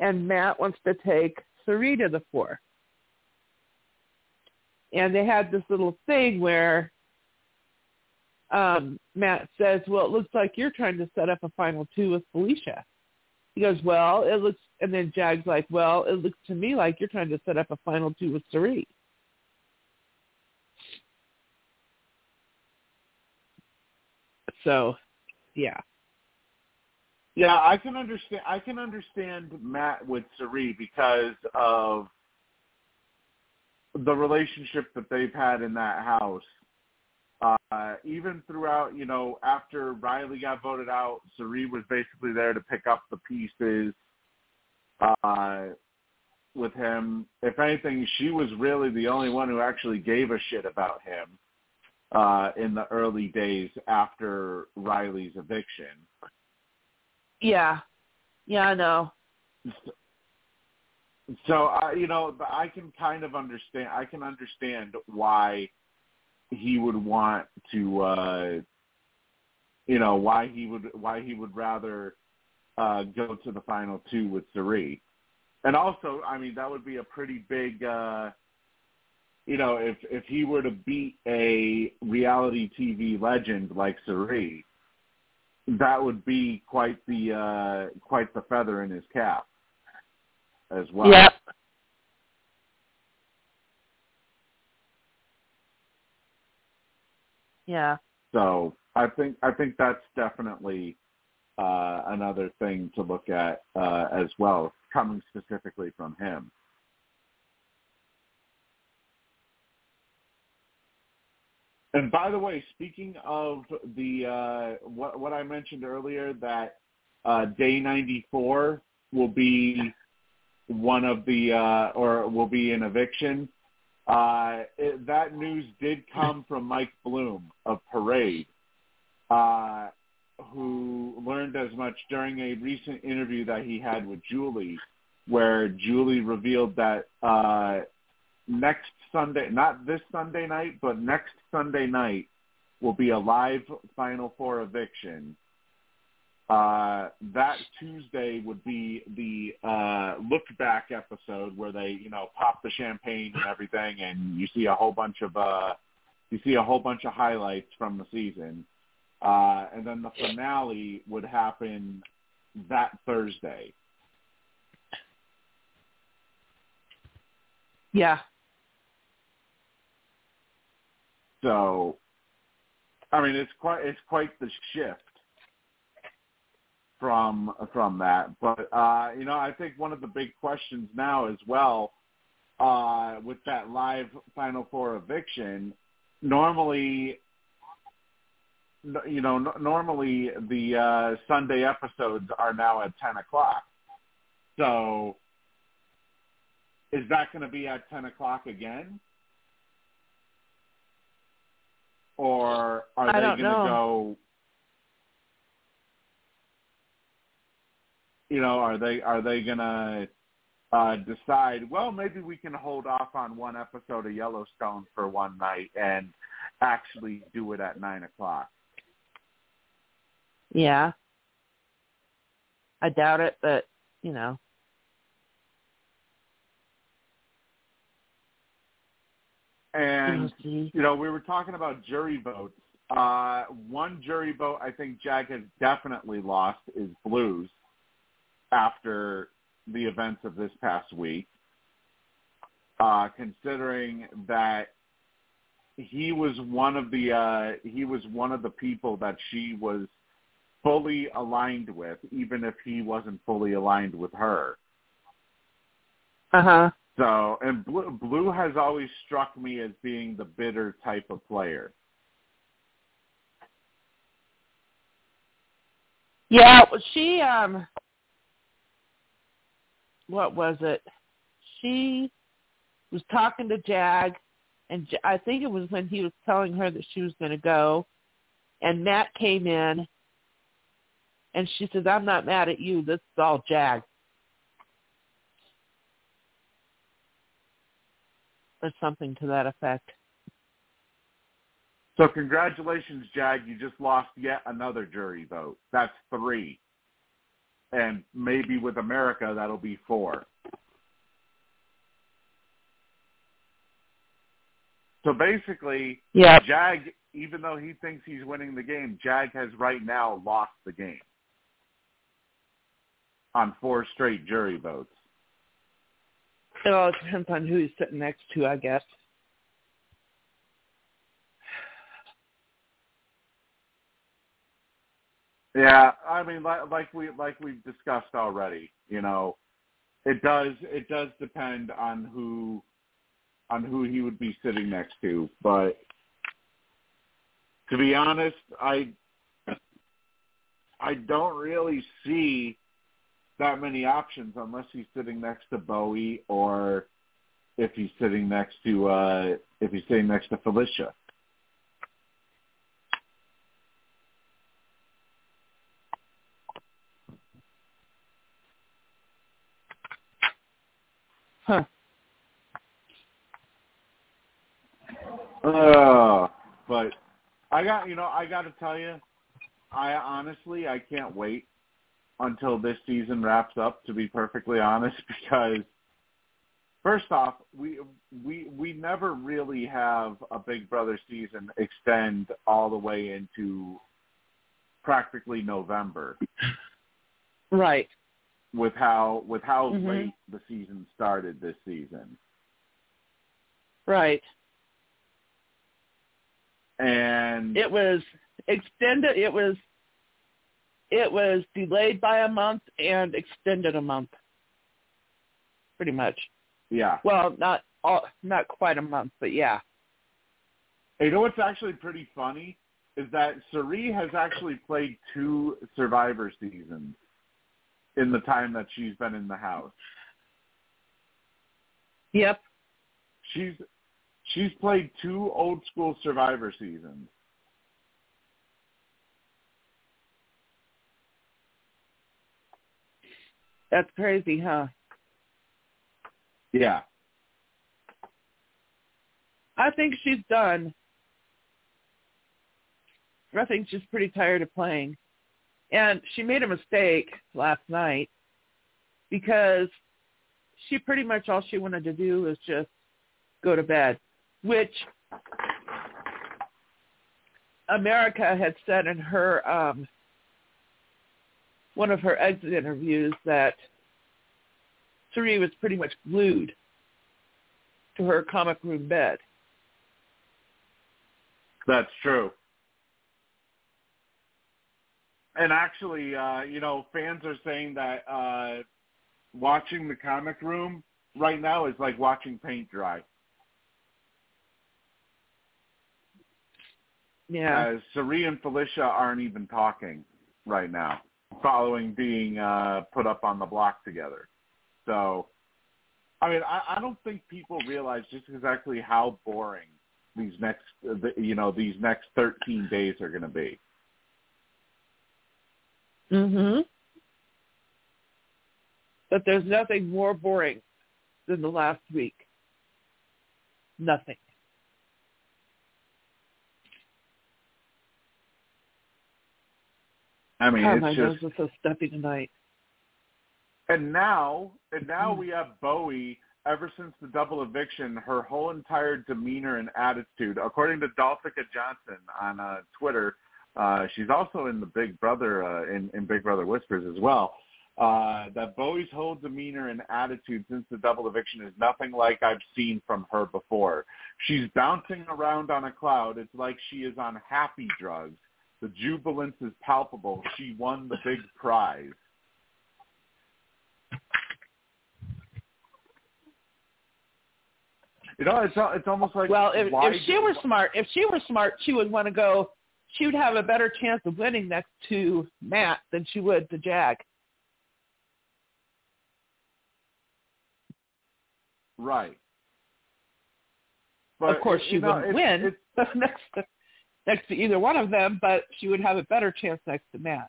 and Matt wants to take Cirie to the four. And they had this little thing where um, Matt says, "Well, it looks like you're trying to set up a final two with Felicia." He goes, "Well, it looks," and then Jag's like, "Well, it looks to me like you're trying to set up a final two with Cirie." So, yeah. Yeah, I can understand. I can understand Matt with Cirie because of the relationship that they've had in that house uh, even throughout, you know, after Riley got voted out, Cirie was basically there to pick up the pieces uh, with him. If anything, she was really the only one who actually gave a shit about him uh, in the early days after Riley's eviction. Yeah, yeah, I know. So, uh, you know, I can kind of understand. I can understand why he would want to uh you know why he would why he would rather uh go to the final two with Cirie. And also, I mean that would be a pretty big uh you know, if if he were to beat a reality TV legend like Cirie, that would be quite the uh quite the feather in his cap as well. Yep. Yeah. So I think I think that's definitely uh, another thing to look at uh, as well, coming specifically from him. And by the way, speaking of the uh, what what I mentioned earlier, that uh, day ninety four will be one of the uh, or will be an eviction. Uh, it, that news did come from Mike Bloom of Parade, uh, who learned as much during a recent interview that he had with Julie, where Julie revealed that uh, next Sunday, not this Sunday night, but next Sunday night, will be a live Final Four eviction. Uh, that Tuesday would be the uh, look back episode where they, you know, pop the champagne and everything, and you see a whole bunch of uh, you see a whole bunch of highlights from the season, uh, and then the finale would happen that Thursday. Yeah. So, I mean, it's quite it's quite the shift from from that. But uh, you know, I think one of the big questions now as well uh, with that live Final Four eviction. Normally, you know, normally the uh, Sunday episodes are now at ten o'clock. So, is that going to be at ten o'clock again? Or are they going to go you know, are they are they gonna uh, decide? Well, maybe we can hold off on one episode of Yellowstone for one night and actually do it at nine o'clock. Yeah. I doubt it, but you know. And you know, we were talking about jury votes. Uh, one jury vote I think Jag has definitely lost is Blues after the events of this past week. Uh, considering that he was one of the uh, he was one of the people that she was fully aligned with, even if he wasn't fully aligned with her. Uh huh. So, and Blue, Blue has always struck me as being the bitter type of player. Yeah, she um what was it? She was talking to Jag and I think it was when he was telling her that she was going to go and Matt came in and she says, "I'm not mad at you. This is all Jag." Or something to that effect. So congratulations, Jag. You just lost yet another jury vote. That's three. And maybe with America, that'll be four. So basically, Yeah. Jag, even though he thinks he's winning the game, Jag has right now lost the game on four straight jury votes. It all depends on who he's sitting next to, I guess. Yeah, I mean, like, like we like we've discussed already, you know, it does it does depend on who on who he would be sitting next to, but to be honest, I I don't really see that many options unless he's sitting next to Bowie or if he's sitting next to uh if he's sitting next to Felicia. Huh. Uh, but I got you know I got to tell you, I honestly I can't wait until this season wraps up. To be perfectly honest, because first off, we we we never really have a Big Brother season extend all the way into practically November Right. with how with how Mhm. late the season started this season. Right. And It was extended. It was it was delayed by a month and extended a month. Pretty much. yeah, Well, not all, not quite a month, but yeah. You know what's actually pretty funny is that Cirie has actually played two Survivor seasons in the time that she's been in the house. Yep. She's she's played two old school Survivor seasons. That's crazy, huh? Yeah. I think she's done. I think she's pretty tired of playing. And she made a mistake last night because she pretty much all she wanted to do was just go to bed, which America had said in her um one of her exit interviews that Cirie was pretty much glued to her comic room bed. That's true. And actually, uh, you know, fans are saying that uh, watching the comic room right now is like watching paint dry. Yeah. As Cirie and Felicia aren't even talking right now, following being uh, put up on the block together. So, I mean, I, I don't think people realize just exactly how boring these next, you know, these next 13 days are going to be. Mhm. But there's nothing more boring than the last week. Nothing. I mean, God, it's my just nose is so stuffy tonight. And now, and now we have Bowie. Ever since the double eviction, her whole entire demeanor and attitude, according to Dolphica Johnson on uh, Twitter, uh, she's also in the Big Brother uh, in, in Big Brother Whispers as well. Uh, that Bowie's whole demeanor and attitude since the double eviction is nothing like I've seen from her before. She's bouncing around on a cloud. It's like she is on happy drugs. The jubilance is palpable. She won the big prize. You know, it's it's almost like well, if, if she were smart, if she were smart, she would want to go. She would have a better chance of winning next to Matt than she would to Jag. Right. But of course, she you know, wouldn't win it's, next next to either one of them, but she would have a better chance next to Matt.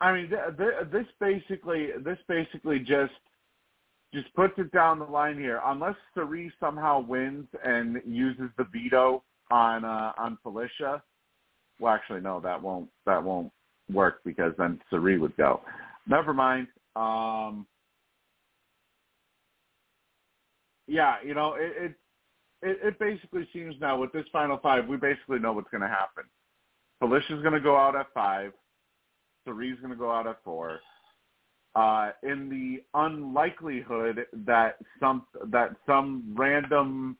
I mean, th- th- this basically this basically just just puts it down the line here. Unless Cirie somehow wins and uses the veto on uh, on Felicia, well, actually, no, that won't that won't work because then Cirie would go. Never mind. Um, yeah, you know, it, it it it basically seems now with this final five, we basically know what's going to happen. Felicia's going to go out at five. Cirie's going to go out at four. Uh, in the unlikelihood that some that some random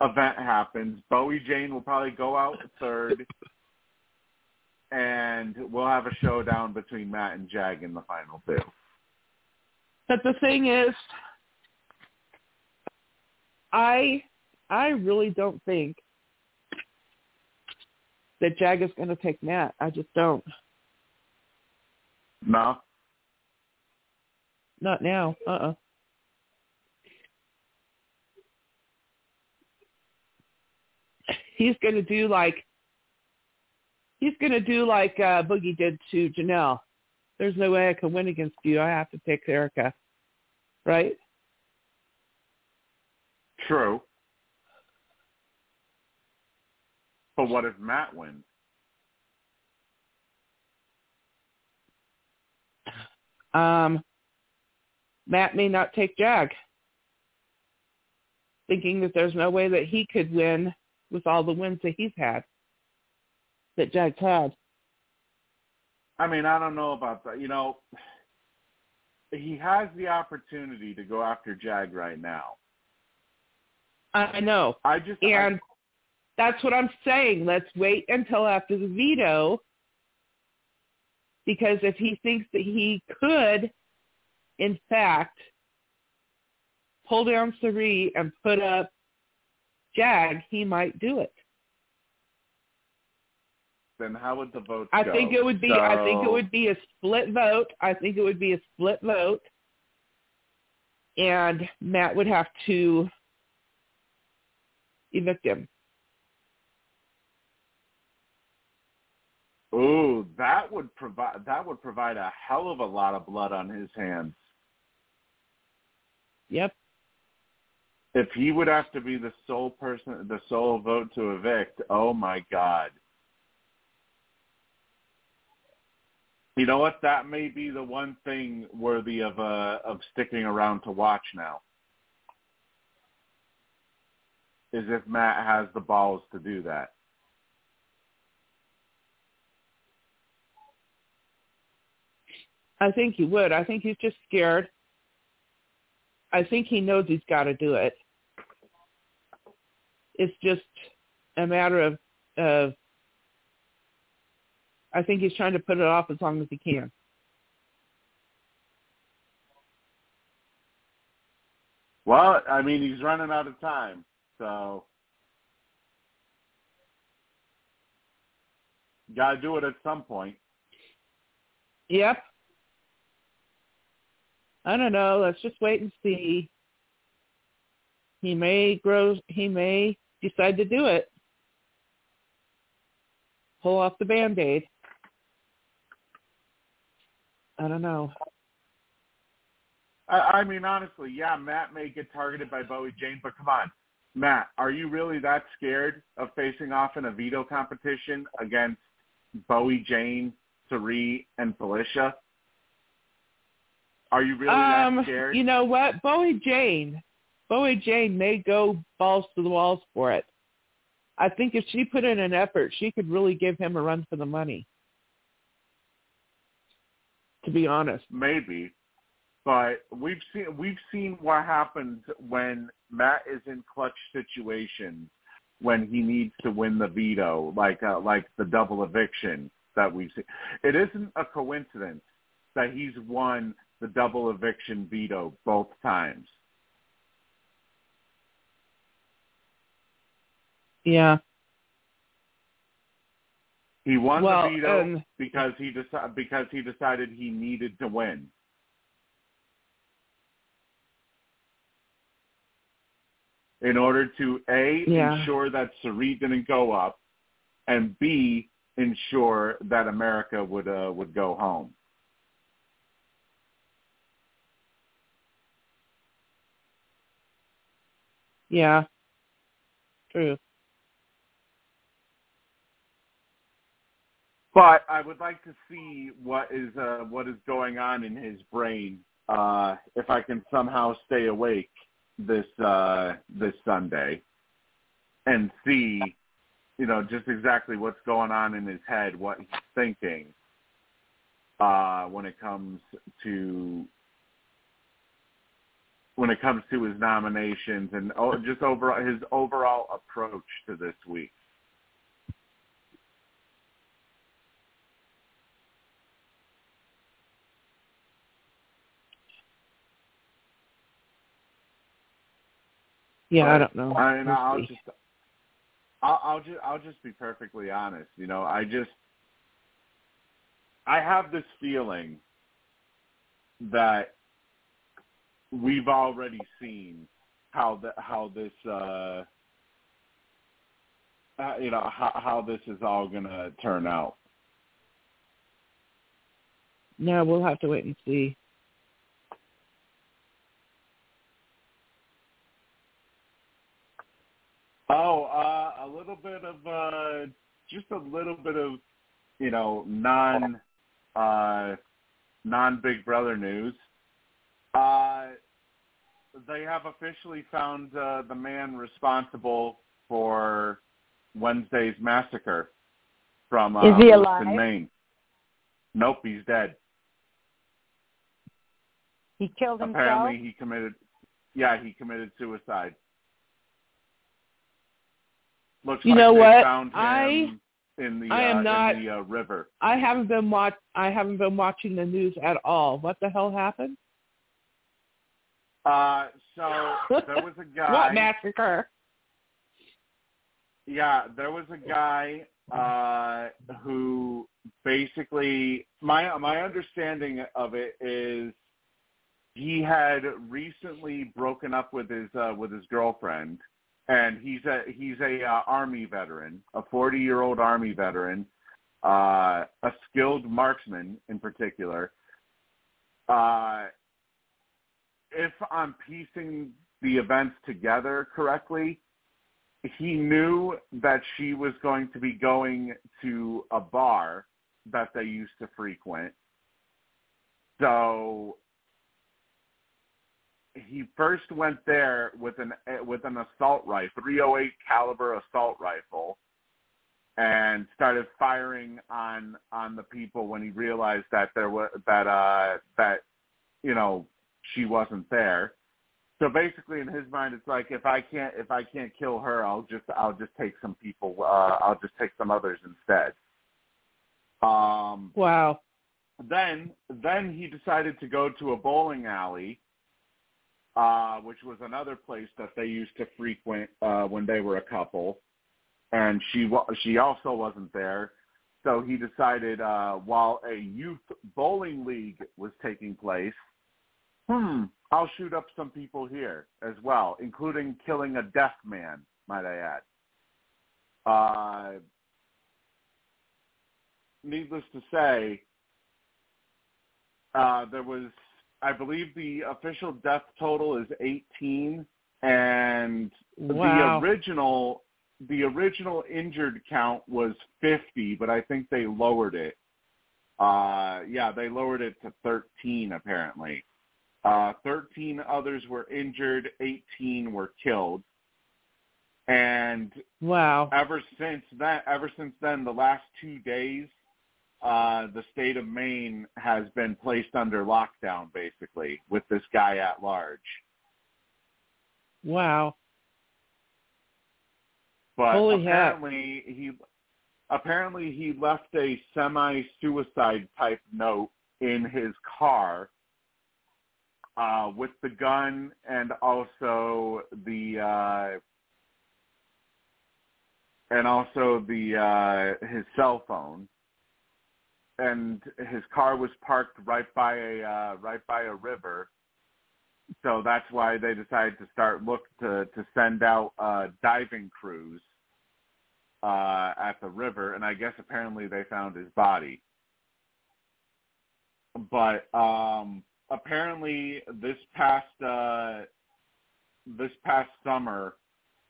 event happens, Bowie Jane will probably go out third, and we'll have a showdown between Matt and Jag in the final two. But the thing is, I I really don't think that Jag is going to take Matt. I just don't. No. Not now. Uh. uh He's going to do like he's going to do like uh, Boogie did to Janelle. There's no way I can win against you. I have to pick Erika, Right? True. But what if Matt wins? Um, Matt may not take Jag, thinking that there's no way that he could win with all the wins that he's had, that Jag's had. I mean, I don't know about that. You know, he has the opportunity to go after Jag right now. I know. I just and that's what I'm saying. Let's wait until after the veto because if he thinks that he could, in fact, pull down Cirie and put up Jag, he might do it. Then how would the vote I go? think it would be. So, I think it would be a split vote. I think it would be a split vote, and Matt would have to evict him. Ooh, that would provide that would provide a hell of a lot of blood on his hands. Yep. If he would have to be the sole person, the sole vote to evict, oh my God. You know what? That may be the one thing worthy of uh, of sticking around to watch now. Is if Matt has the balls to do that. I think he would. I think he's just scared. I think he knows he's got to do it. It's just a matter of, of I think he's trying to put it off as long as he can. Well, I mean, he's running out of time, so got to do it at some point. Yep. I don't know. Let's just wait and see. He may grow. He may decide to do it. Pull off the band-aid. I don't know. I, I mean, honestly, yeah, Matt may get targeted by Bowie Jane, but come on, Matt, are you really that scared of facing off in a veto competition against Bowie Jane, Cirie, and Felicia? Are you really um, that scared? You know what? Bowie Jane. Bowie Jane may go balls to the walls for it. I think if she put in an effort, she could really give him a run for the money. To be honest. Maybe. But we've seen we've seen what happens when Matt is in clutch situations when he needs to win the veto, like uh, like the double eviction that we've seen. It isn't a coincidence that he's won the double eviction veto both times. Yeah. He won well, the veto um, because he deci- because he decided he needed to win. In order to a Yeah. ensure that Cirie didn't go up, and b ensure that America would uh, would go home. Yeah. True. But I would like to see what is uh, what is going on in his brain. Uh, if I can somehow stay awake this uh, this Sunday and see, you know, just exactly what's going on in his head, what he's thinking uh, when it comes to when it comes to his nominations and just overall his overall approach to this week. Yeah, I don't know. I We'll I'll just, I'll, I'll just, I'll just be perfectly honest. You know, I just, I have this feeling that we've already seen how the, how this, uh, uh, you know, how, how this is all going to turn out. No, we'll have to wait and see. Oh, uh, a little bit of, uh, just a little bit of, you know, non, uh, non Big Brother news. Uh, they have officially found uh, the man responsible for Wednesday's massacre from uh, Is he alive? Maine. Nope, he's dead. He killed himself. Apparently, he committed. Yeah, he committed suicide. Looks You like know they what? found him I- in the I am uh, not- in the uh, river. I haven't been watch I haven't been watching the news at all. What the hell happened? Uh, so there was a guy. what massacre? Yeah, there was a guy uh, who basically my my understanding of it is he had recently broken up with his uh, with his girlfriend, and he's a he's a uh, army veteran, a forty year old army veteran, uh, a skilled marksman in particular. Uh, if I'm piecing the events together correctly, he knew that she was going to be going to a bar that they used to frequent. So he first went there with an with an assault rifle, 308 caliber assault rifle, and started firing on on the people when he realized that there was that uh that you know she wasn't there. So basically, in his mind, it's like if I can't if I can't kill her, I'll just I'll just take some people. Uh, I'll just take some others instead. Um, Wow. then then he decided to go to a bowling alley, uh, which was another place that they used to frequent uh, when they were a couple, and she wa- she also wasn't there. So he decided uh, while a youth bowling league was taking place, hmm, I'll shoot up some people here as well, including killing a deaf man, might I add. Uh, needless to say, uh, there was, I believe, the official death total is 18, and Wow. the original, the original injured count was 50, but I think they lowered it. Uh, yeah, they lowered it to 13 apparently. Uh, 13 others were injured, 18 were killed. And Wow. ever since that, ever since then, the last two days, uh, the state of Maine has been placed under lockdown, basically, with this guy at large. Wow. But Holy heck. apparently he apparently he left a semi-suicide type note in his car uh, with the gun and also the uh, and also the uh, his cell phone. And his car was parked right by a uh, right by a river, so that's why they decided to start look to to send out uh, diving crews uh, at the river, and I guess apparently they found his body. But um, apparently, this past uh, this past summer,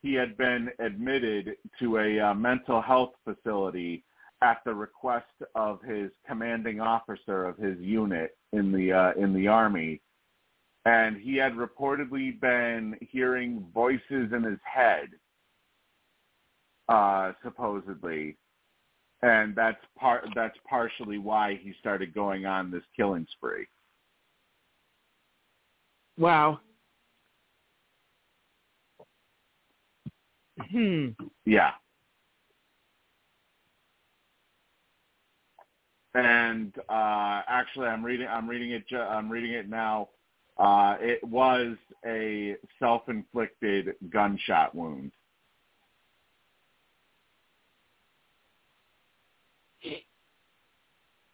he had been admitted to a uh, mental health facility at the request of his commanding officer of his unit in the uh, in the army, and he had reportedly been hearing voices in his head uh, supposedly, and that's part that's partially why he started going on this killing spree. Wow. Hmm. Yeah. And uh, actually, I'm reading. I'm reading it. I'm reading it now. Uh, it was a self-inflicted gunshot wound.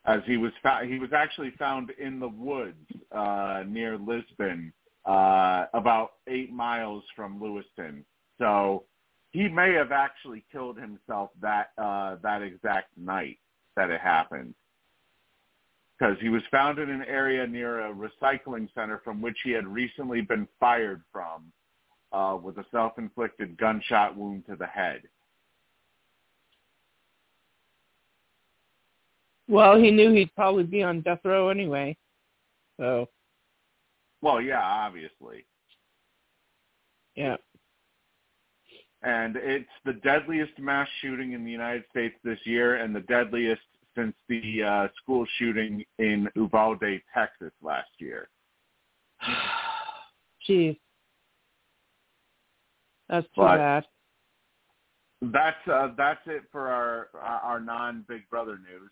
As he was found, he was actually found in the woods uh, near Lisbon, uh, about eight miles from Lewiston. So he may have actually killed himself that uh, that exact night that it happened, because he was found in an area near a recycling center from which he had recently been fired from, uh, with a self-inflicted gunshot wound to the head. Well, he knew he'd probably be on death row anyway. So, Well, yeah, obviously. yeah. and it's the deadliest mass shooting in the United States this year, and the deadliest since the uh, school shooting in Uvalde, Texas, last year. Jeez. That's too But- bad. That's uh, that's it for our our non Big Brother news.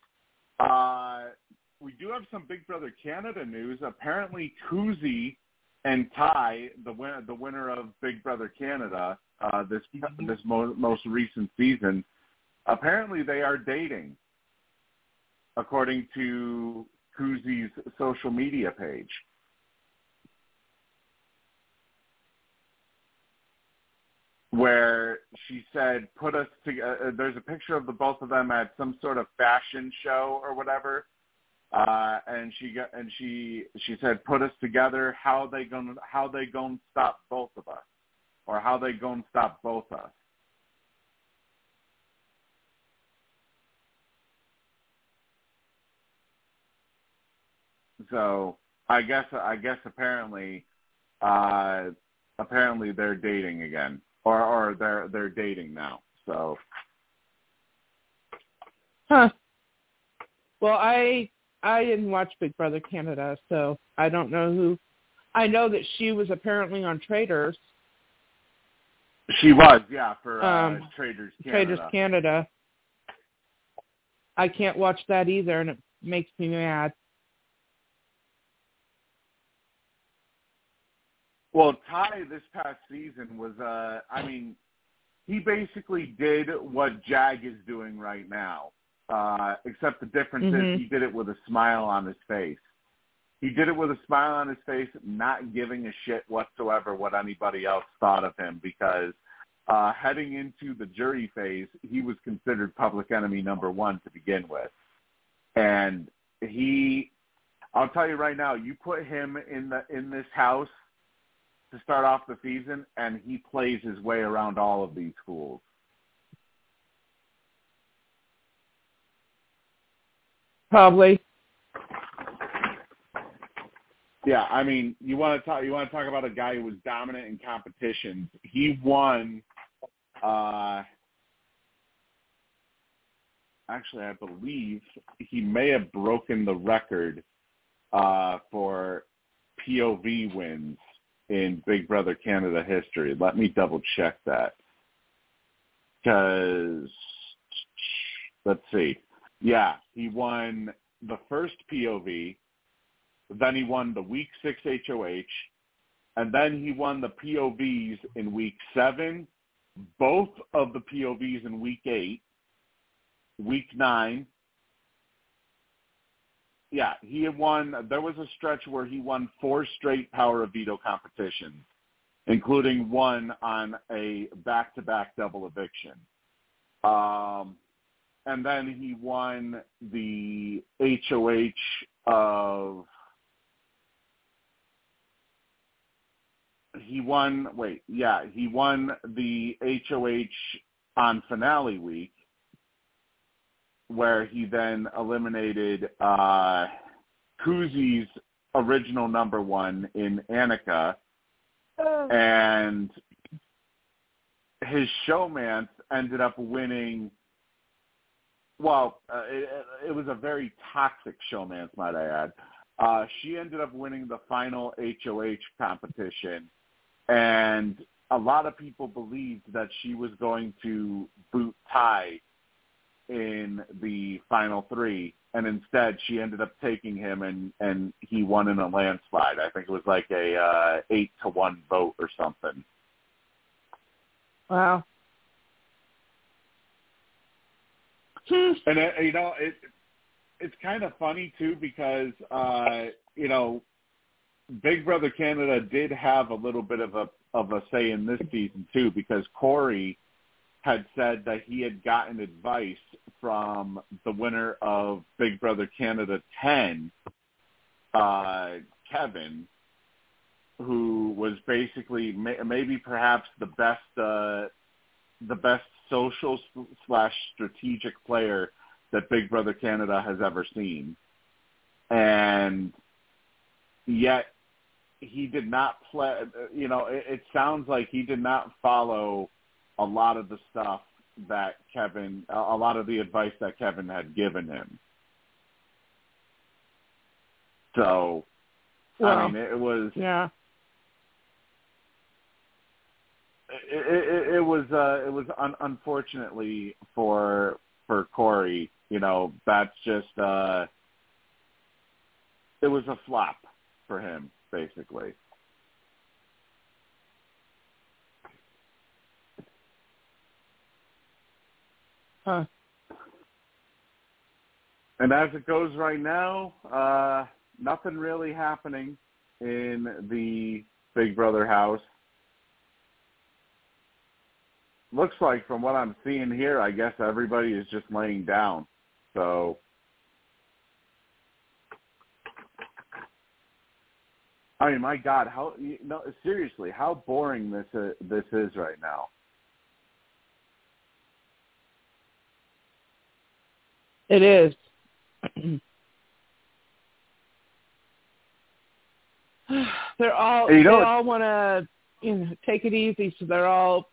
Uh, we do have some Big Brother Canada news. Apparently, Kuzi and Ty, the winner the winner of Big Brother Canada, uh, this this mo- most recent season, apparently they are dating, according to Kuzi's social media page. Where she said, "Put us together." There's a picture of the both of them at some sort of fashion show or whatever, uh, and she got and she she said, "Put us together. How they gonna how they gonna stop both of us, or how they gonna stop both of us?" So I guess I guess apparently uh, apparently they're dating again, or or they're they're dating now. So Huh. Well, I I didn't watch Big Brother Canada, so I don't know who. I know that she was apparently on Traitors, she was, yeah, for uh, Um, Traitors Canada. Traitors Canada. I can't watch that either, and it makes me mad. Well, Ty this past season was, uh, I mean, he basically did what Jag is doing right now, uh, except the difference Mhm. is he did it with a smile on his face. He did it with a smile on his face, not giving a shit whatsoever what anybody else thought of him because uh, heading into the jury phase, he was considered public enemy number one to begin with. And he, I'll tell you right now, you put him in the in this house to start off the season, and he plays his way around all of these schools. Probably. Yeah, I mean, you want to talk. You want to talk about a guy who was dominant in competitions. He won. uh Actually, I believe he may have broken the record uh for POV wins in Big Brother Canada history. Let me double check that. Because let's see. Yeah, he won the first POV, then he won the week six HOH, and then he won the POVs in week seven, both of the POVs in week eight, week nine. Yeah, he had won. There was a stretch where he won four straight Power of Veto competitions, including one on a back-to-back double eviction. Um, and then he won the HOH of he won wait yeah he won the HOH on finale week where he then eliminated uh Kuzi's original number one in Annika. And his showmance ended up winning well, uh, it, it was a very toxic showmance, might I add. Uh, she ended up winning the final HOH competition, and a lot of people believed that she was going to boot Ty in the final three, and instead she ended up taking him, and and he won in a landslide. I think it was like a uh, eight to one vote or something. Wow. and it, you know it it's kind of funny too because uh you know Big Brother Canada did have a little bit of a of a say in this season too because Cory had said that he had gotten advice from the winner of Big Brother Canada 10 uh Kevin who was basically may, maybe perhaps the best uh the best social slash strategic player that Big Brother Canada has ever seen. And yet he did not play, you know, it, it sounds like he did not follow a lot of the stuff that Kevin, a lot of the advice that Kevin had given him. So, well, I mean, it was, yeah it, it, it was uh, it was un- unfortunately for for Cory, you know, that's just uh, it was a flop for him basically. Huh. And as it goes right now, uh, nothing really happening in the Big Brother house looks like from what I'm seeing here, I guess everybody is just laying down. So I mean, my God, how you no seriously, how boring this uh, this is right now. It is. they're all you know, they all want to you know take it easy, so they're all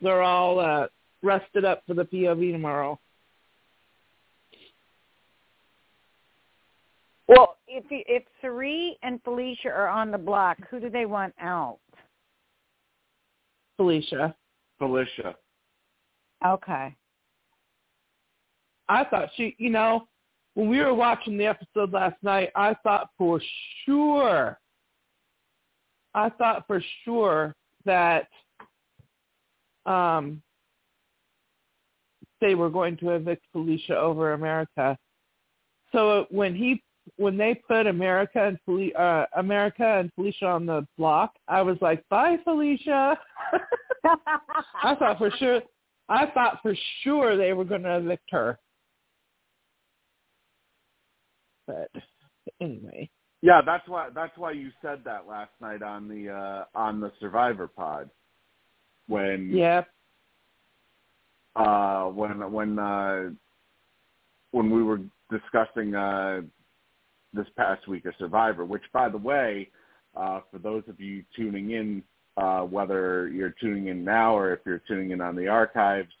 they're all uh, rested up for the POV tomorrow. Well, if if Cirie and Felicia are on the block, who do they want out? Felicia. Felicia. Okay. I thought she, you know, when we were watching the episode last night, I thought for sure, I thought for sure that um, they were going to evict Felicia over America. So when he when they put America and Fel- uh, America and Felicia on the block, I was like, "Bye, Felicia." I thought for sure. I thought for sure they were going to evict her. But anyway. Yeah, that's why that's why you said that last night on the uh on the Survivor pod when yeah uh when when uh when we were discussing uh this past week of Survivor. Which, by the way, uh, for those of you tuning in, uh, whether you're tuning in now or if you're tuning in on the archives,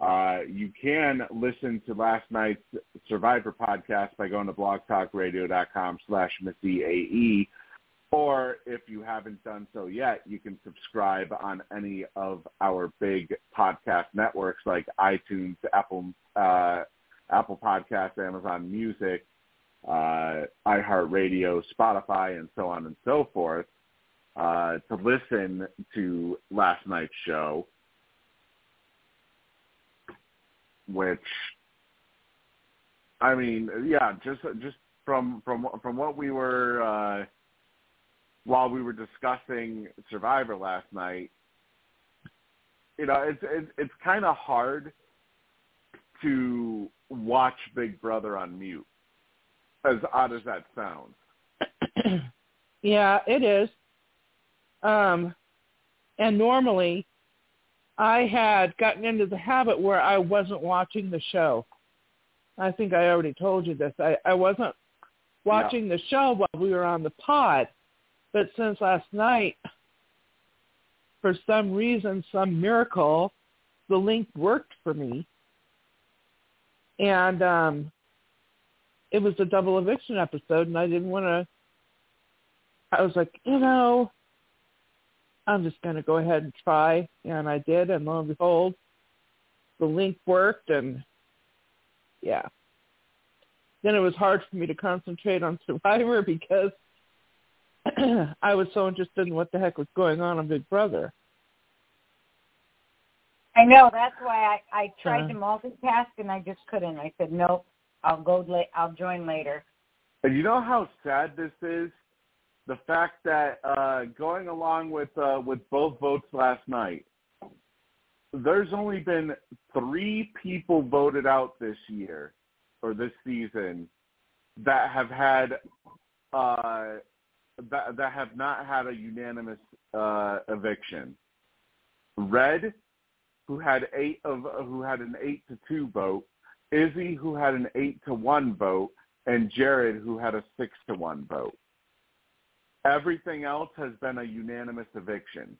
uh, you can listen to last night's Survivor podcast by going to blogtalkradio.com slash MissyAE. Or if you haven't done so yet, you can subscribe on any of our big podcast networks like iTunes, Apple, uh, Apple Podcasts, Amazon Music, uh, iHeartRadio, Spotify, and so on and so forth uh, to listen to last night's show, which, I mean, yeah, just just from from from what we were uh, while we were discussing Survivor last night, you know, it's it's, it's kind of hard to watch Big Brother on mute. As odd as that sounds. yeah, it is. Um, and normally, I had gotten into the habit where I wasn't watching the show. I think I already told you this. I, I wasn't watching the show while we were on the pod. But since last night, for some reason, some miracle, the link worked for me. And um, it was a double eviction episode, and I didn't want to. I was like, you know, I'm just going to go ahead and try, and I did, and lo and behold, the link worked, and yeah. Then it was hard for me to concentrate on Survivor because I was so interested in what the heck was going on on Big Brother. I know that's why I I tried uh, to multitask and I just couldn't. I said nope. I'll go late. I'll join later. And you know how sad this is? The fact that uh, going along with uh, with both votes last night, there's only been three people voted out this year or this season that have had uh, that that have not had a unanimous uh, eviction. Red, who had eight of who had an eight to two vote, Izzy, who had an eight to one vote, and Jared, who had a six to one vote. Everything else has been a unanimous eviction.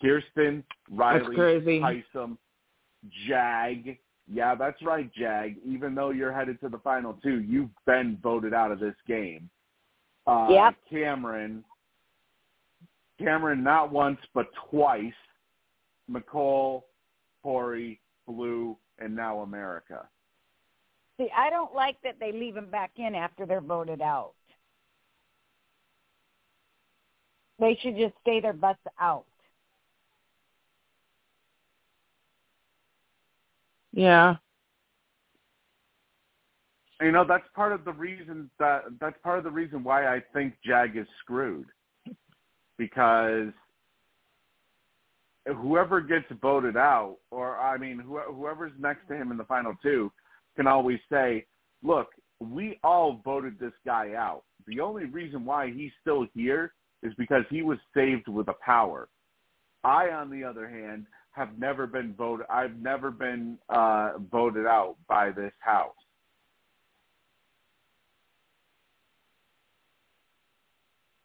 Kirsten, Reilly, Tyson, Jag. Yeah, that's right, Jag. Even though you're headed to the final two, you've been voted out of this game. Uh, yep. Cameron, Cameron not once but twice. Mecole, Tori, Blue, and now America. See, I don't like that they leave them back in after they're voted out. They should just stay their butts out. Yeah. You know, that's part of the reason that that's part of the reason why I think Jag is screwed. Because whoever gets voted out, or I mean, whoever's next to him in the final two, can always say, look, we all voted this guy out. The only reason why he's still here is because he was saved with a power. I, on the other hand, have never been voted. I've never been uh, voted out by this house.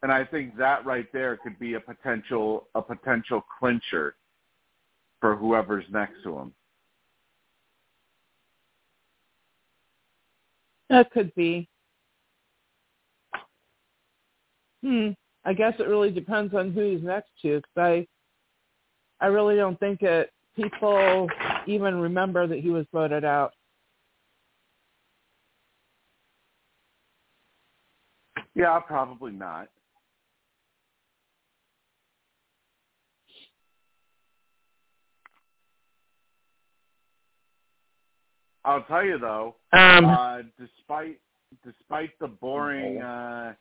And I think that right there could be a potential a potential clincher for whoever's next to him. That could be. Hmm. I guess it really depends on who he's next to. Cause I, I really don't think that people even remember that he was voted out. Yeah, probably not. I'll tell you though, um, uh, despite despite the boring uh,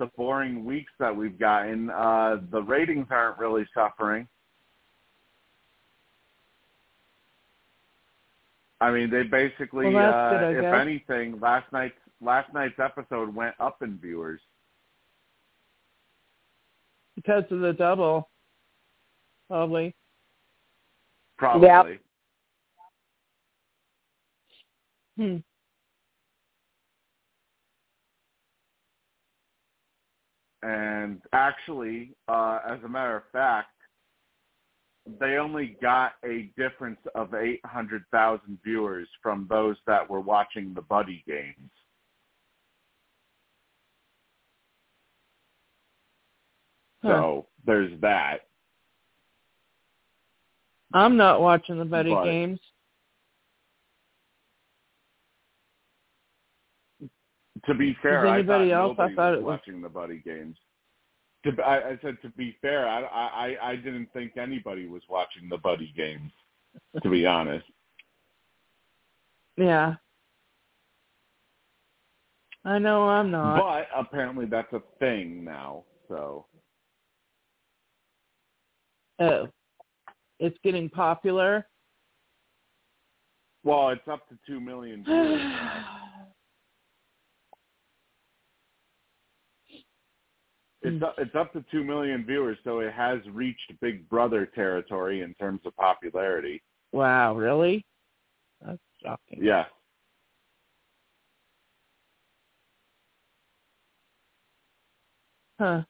the boring weeks that we've gotten, uh, the ratings aren't really suffering. I mean, they basically, well, uh, good, if anything, last night's last night's episode went up in viewers because of the double, probably. Probably. Yep. Hmm. And actually, uh, as a matter of fact, they only got a difference of 800,000 viewers from those that were watching the Buddy games. So there's that. I'm not watching the Buddy But- games. To be fair, anybody I else? I thought was it was- watching the Buddy games. To, I, I said to be fair, I, I I didn't think anybody was watching the Buddy games. To be honest, Yeah. I know I'm not. but apparently that's a thing now. So oh. It's getting popular. well, it's up to two million viewers. It's up, it's up to two million viewers, so it has reached Big Brother territory in terms of popularity. wow, really? That's shocking. Yeah. Huh.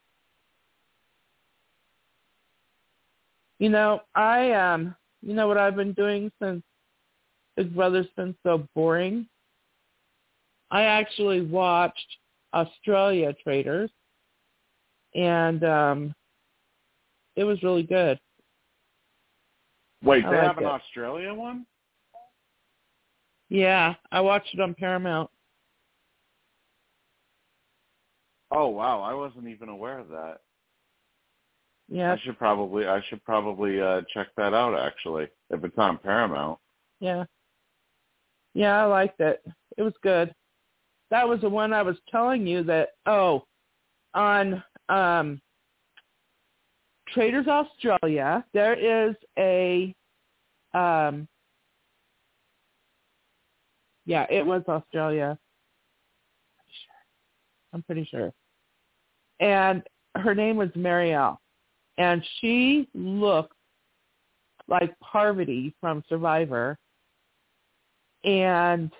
You know, I um you know what I've been doing since Big Brother's been so boring? I actually watched Australia Traitors and um it was really good. Wait, I they have an it. Australia one? Yeah, I watched it on Paramount. Oh wow, I wasn't even aware of that. Yeah, I should probably I should probably uh check that out actually if it's on Paramount. yeah. Yeah, I liked it. It was good. That was the one I was telling you that oh, on um Traitors Australia, there is a um yeah, it was Australia. I'm pretty sure. And her name was Marielle. And she looked like Parvati from Survivor. And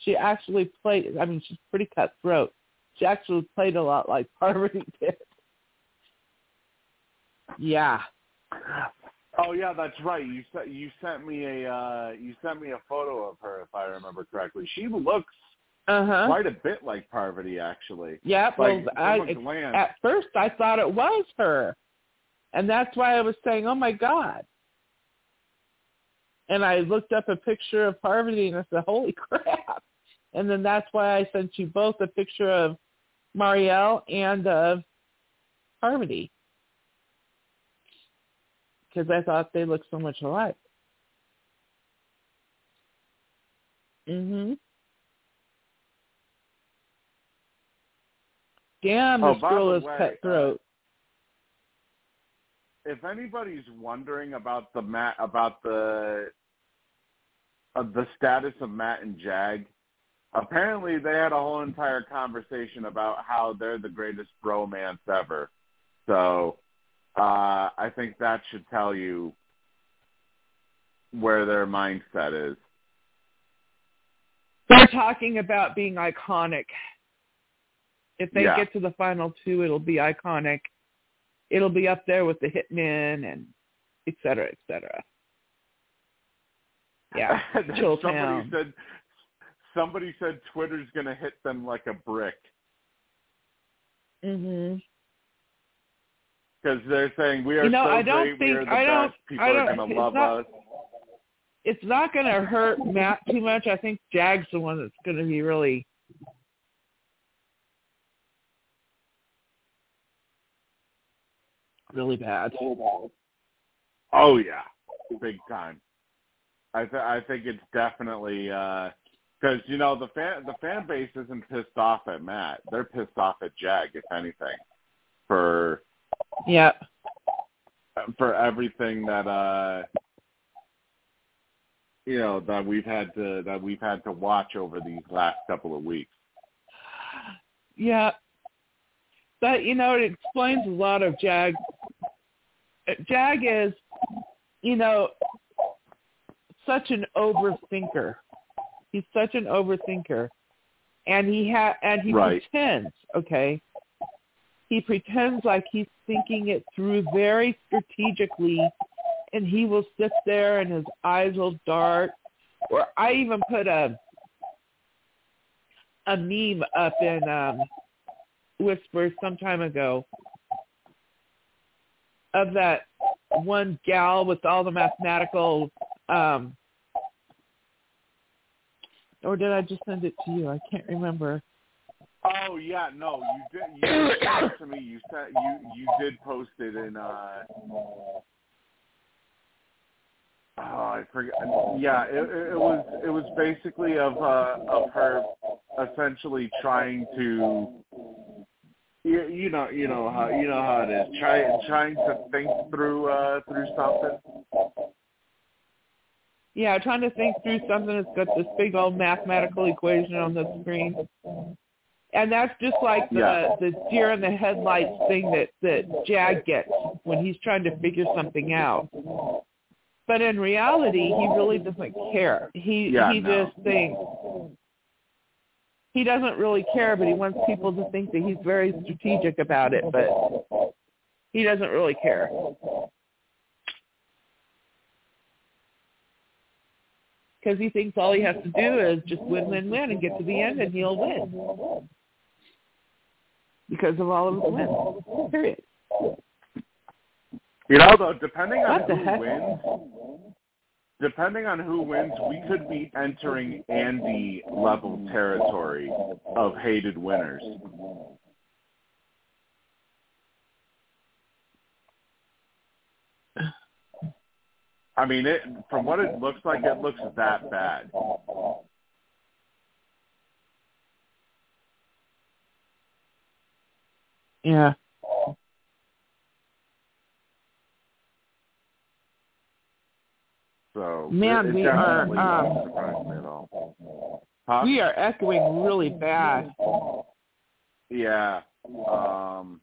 she actually played I mean, she's pretty cutthroat. She actually played a lot like Parvati did. Yeah. Oh yeah, that's right. You sent you sent me a uh you sent me a photo of her if I remember correctly. She looks Uh huh. quite a bit like Parvati actually. Yeah. Well, I glance. at first I thought it was her, and that's why I was saying, "Oh my god!" And I looked up a picture of Parvati, and I said, "Holy crap!" And then that's why I sent you both a picture of Marielle and of Harmony because I thought they looked so much alike. Mhm. Damn, Oh, this girl is way, uh, cutthroat. if anybody's wondering about the Matt about the uh, the status of Matt and Jag, apparently they had a whole entire conversation about how they're the greatest bromance ever. So uh, I think that should tell you where their mindset is. They're talking about being iconic. If they Yeah. get to the final two, it'll be iconic. It'll be up there with the Hitmen and et cetera, et cetera. Yeah, Chill somebody said somebody said Twitter's going to hit them like a brick Mhm. because they're saying we are You know, so I don't great, we think- are the I don't- best, people I don't- going to it's love not- us. It's not going to hurt Matt too much. I think Jag's the one that's going to be really really bad. Oh yeah, big time. I th- I think it's definitely because you know the fan the fan base isn't pissed off at Matt. They're pissed off at Jag, if anything, for Yeah. for everything that uh you know that we've had to that we've had to watch over these last couple of weeks. Yeah. But you know, it explains a lot of Jag. Jag is, you know, such an overthinker. He's such an overthinker, and he ha and he Right. pretends. Okay, he pretends like he's thinking it through very strategically and he will sit there and his eyes will dart or I even put a a meme up in um Whisper some time ago of that one gal with all the mathematical um or did I just send it to you? I can't remember. Oh yeah, no, you did. You sent it to me. You sent you you did post it in. uh Oh, I forget. Yeah, it, it was it was basically of uh of her essentially trying to. You, you know, you know how you know how it is. Try, trying to think through uh through something. Yeah, trying to think through something that's got this big old mathematical equation on the screen. And that's just like the Yeah. the deer in the headlights thing that that Jag gets when he's trying to figure something out. But in reality, he really doesn't care. He Yeah, he no. just thinks he doesn't really care, but he wants people to think that he's very strategic about it, but he doesn't really care. Because he thinks all he has to do is just win, win, win, and get to the end, and he'll win. Because of all of his wins. Period. You know, though, depending on who heck? wins, depending on who wins, we could be entering Andy level territory of hated winners. I mean, it from what it looks like, it looks that bad. Yeah. So Man, it, it we are, definitely um, doesn't surprise me at all. Huh? We are echoing really bad. Yeah. Um,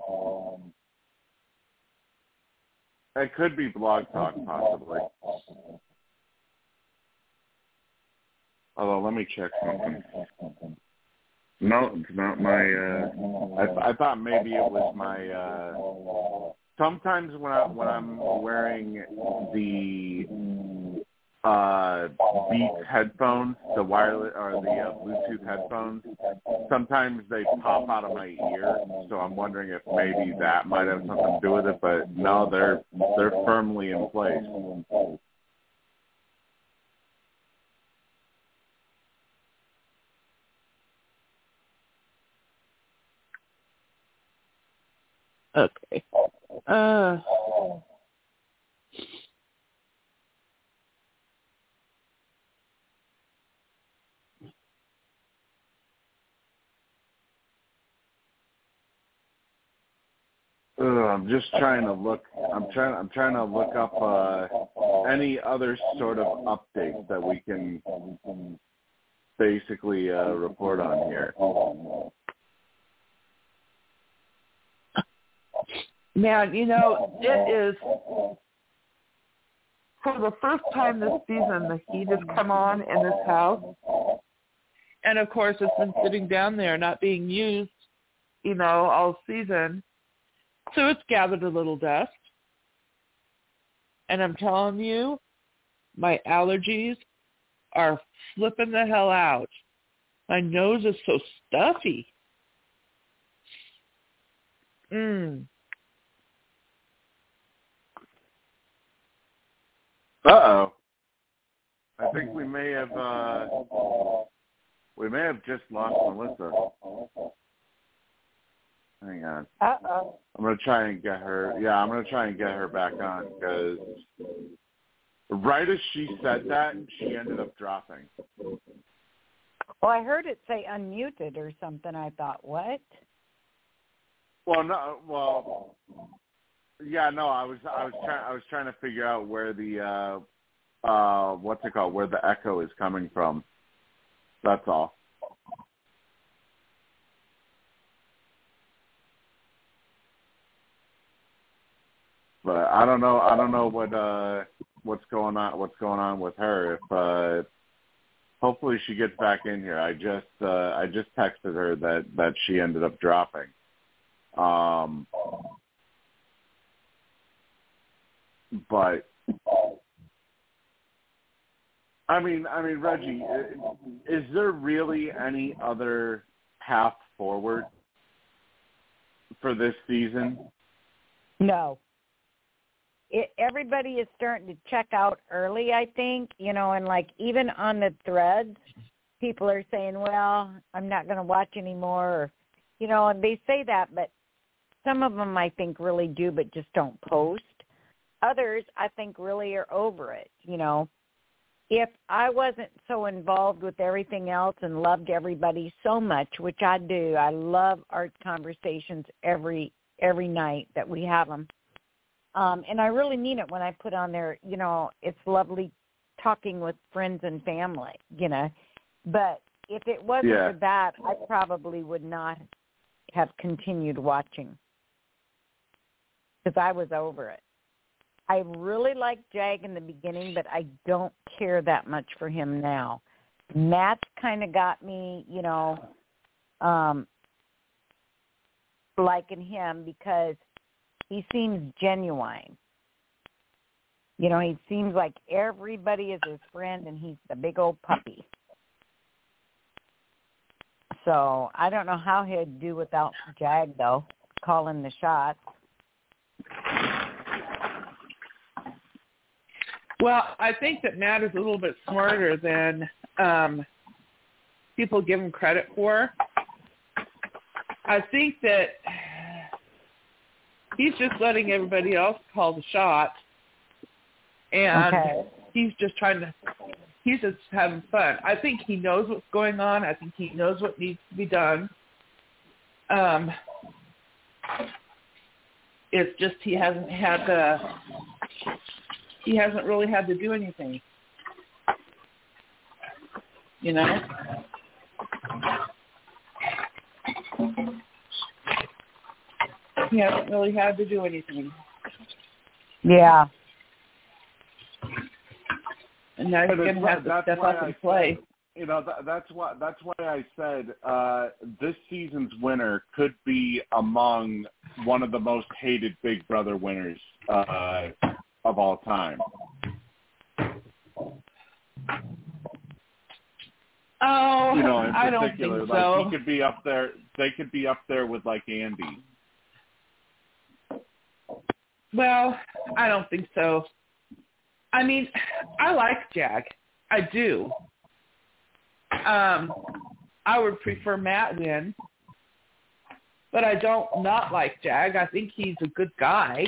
it could be blog talk, possibly. Although, let me check something. No, it's not my. Uh, I, I thought maybe it was my. Uh, sometimes when I when I'm wearing the uh Beats headphones, the wireless or the uh, Bluetooth headphones, sometimes they pop out of my ear. So I'm wondering if maybe that might have something to do with it. But no, they're they're firmly in place. Okay. Uh, Ugh, I'm just trying to look. I'm trying. I'm trying to look up uh, any other sort of updates that we can basically uh, report on here. man, you know, it is for the first time this season the heat has come on in this house. And of course it's been sitting down there not being used, you know, all season. So it's gathered a little dust. And I'm telling you, my allergies are flipping the hell out. My nose is so stuffy. Mm. Uh oh. I think we may have uh, we may have just lost Melissa. Hang on. Uh oh. I'm gonna try and get her. Yeah, I'm gonna try and get her back on because right as she said that, she ended up dropping. Well, I heard it say unmuted or something. I thought, what? Well, no. Well, yeah, no. I was I was trying I was trying to figure out where the uh, uh, what's it called? Where the echo is coming from. That's all. but I don't know. I don't know what uh, what's going on. What's going on with her? If uh, hopefully she gets back in here. I just uh, I just texted her that that she ended up dropping. Um, but I mean, I mean, Reggie, is there really any other path forward for this season? No. It, everybody is starting to check out early, I think, you know, and like even on the threads, people are saying, "Well, I'm not going to watch anymore," or, you know, and they say that, but some of them I think really do, but just don't post. Others I think really are over it, you know. If I wasn't so involved with everything else and loved everybody so much, which I do, I love art conversations every every night that we have them. Um, and I really mean it when I put on there, you know, it's lovely talking with friends and family, you know. But if it wasn't Yeah. for that, I probably would not have continued watching because I was over it. I really liked Jag in the beginning, but I don't care that much for him now. Matt's kind of got me, you know, um, liking him because he seems genuine. You know, he seems like everybody is his friend, and he's the big old puppy. So I don't know how he'd do without Jag though, calling the shots. Well, I think that Matt is a little bit smarter than um, people give him credit for. I think that he's just letting everybody else call the shots, and Okay. he's just trying to. He's just having fun. I think he knows what's going on. I think he knows what needs to be done. Um, it's just he hasn't had the he hasn't really had to do anything. You know? He hasn't really had to do anything. Yeah. And now he's But it's going to have to that's step why up and play. You know, that, that's why that's why I said uh, this season's winner could be among one of the most hated Big Brother winners uh, of all time. Oh, You know, in I don't particular, think like so. he could be up there. They could be up there with like Andy. Well, I don't think so. I mean, I like Jag. I do. Um, I would prefer Matt win, but I don't not like Jag. I think he's a good guy.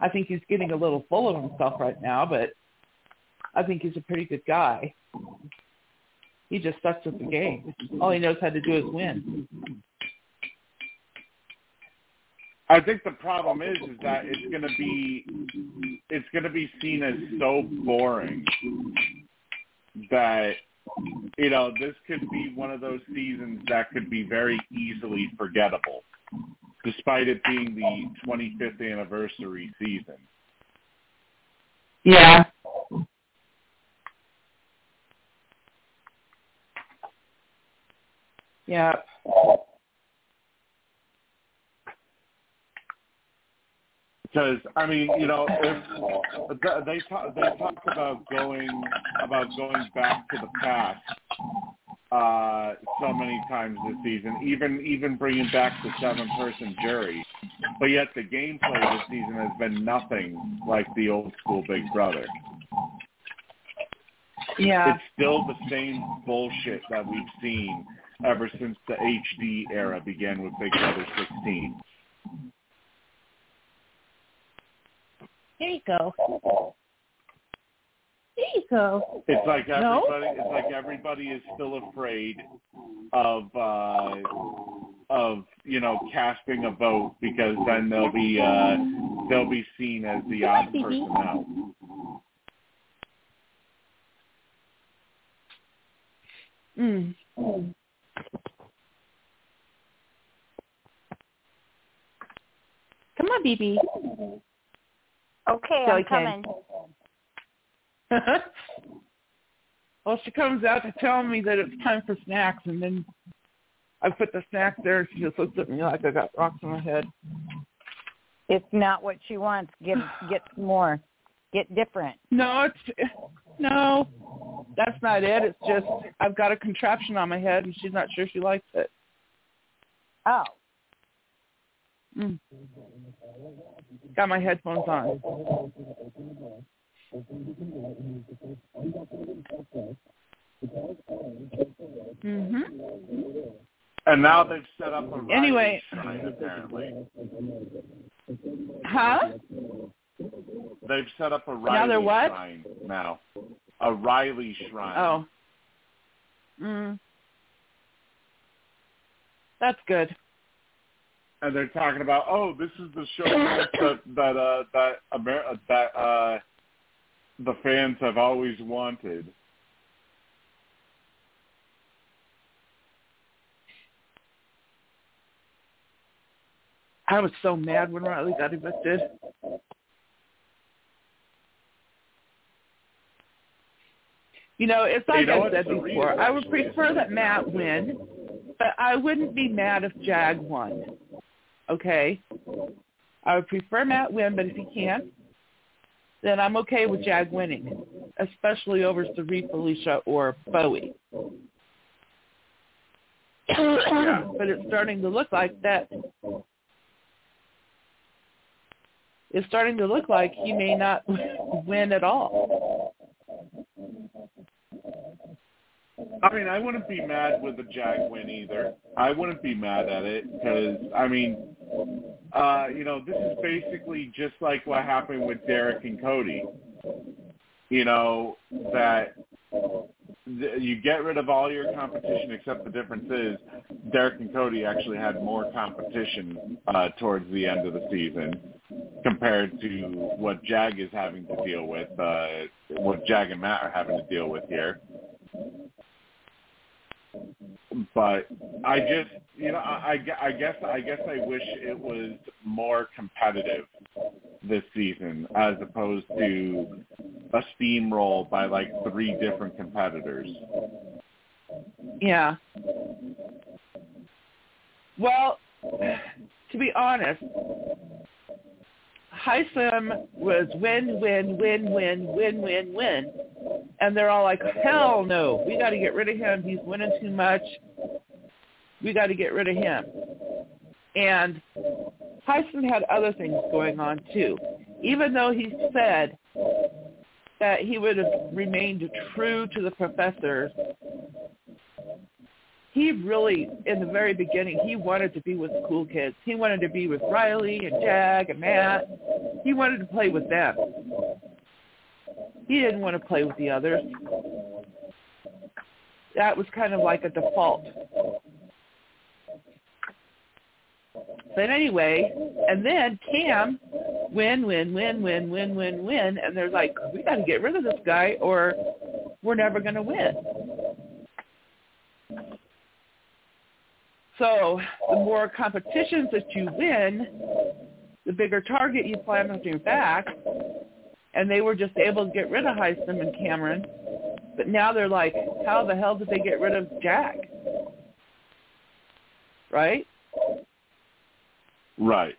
I think he's getting a little full of himself right now, but I think he's a pretty good guy. He just sucks at the game. All he knows how to do is win. I think the problem is is that it's going to be it's going to be seen as so boring that you know this could be one of those seasons that could be very easily forgettable despite it being the 25th anniversary season. Yeah. Yeah. Because I mean, you know, if they talk, they talk about going about going back to the past uh, so many times this season, even even bringing back the seven person jury, but yet the gameplay this season has been nothing like the old school Big Brother. Yeah. It's still the same bullshit that we've seen ever since the HD era began with Big Brother 16. There you go. There you go. It's like No? everybody. It's like everybody is still afraid of uh, of you know casting a vote because then they'll be uh, they'll be seen as the odd person out. Mm. Come on, BB. Okay, So I'm coming. well, she comes out to tell me that it's time for snacks, and then I put the snack there, and she just looks at me like I got rocks in my head. It's not what she wants. Get get more. Get different. No, it's no. That's not it. It's just I've got a contraption on my head, and she's not sure she likes it. Oh. Mm. Got my headphones on. Mhm. And now they've set up a Reilly Anyway. shrine, apparently. Huh? They've set up a Now Reilly they're what? shrine now. A Reilly shrine. Oh. Mm. That's good. And they're talking about, oh, this is the show that that uh, that Amer- that uh, the fans have always wanted. I was so mad when Reilly got evicted. You know, it's like You know I said before. I would prefer that Matt win, but I wouldn't be mad if Jag won. Okay? I would prefer Matt win, but if he can't, then I'm okay with Jag winning, especially over Cirie, Felicia, or Bowie. But it's starting to look like that. It's starting to look like he may not win at all. I mean, I wouldn't be mad with the Jag win either. I wouldn't be mad at it because, I mean, uh, you know, this is basically just like what happened with Derrick and Cody. You know, that th- you get rid of all your competition except the difference is Derrick and Cody actually had more competition uh, towards the end of the season compared to what Jag is having to deal with, uh, what Jag and Matt are having to deal with here but I just, you know, I, I guess, I guess I wish it was more competitive this season as opposed to a steamroll by like three different competitors. Yeah. Well, to be honest, High Hisam was win, win, win, win, win, win, win. And they're all like, uh, hell no, we got to get rid of him. He's winning too much. We got to get rid of him. And Hisam had other things going on too. Even though he said that he would have remained true to the professor, he really, in the very beginning, he wanted to be with the cool kids. He wanted to be with Reilly and Jag and Matt. He wanted to play with them. He didn't want to play with the others. That was kind of like a default. But anyway, and then Cam, win, win, win, win, win, win, win, and they're like, we got to get rid of this guy or we're never going to win. So the more competitions that you win, the bigger target you plan on your back. And they were just able to get rid of Hisam and Cameron. But now they're like, how the hell did they get rid of Jag? Right? Right.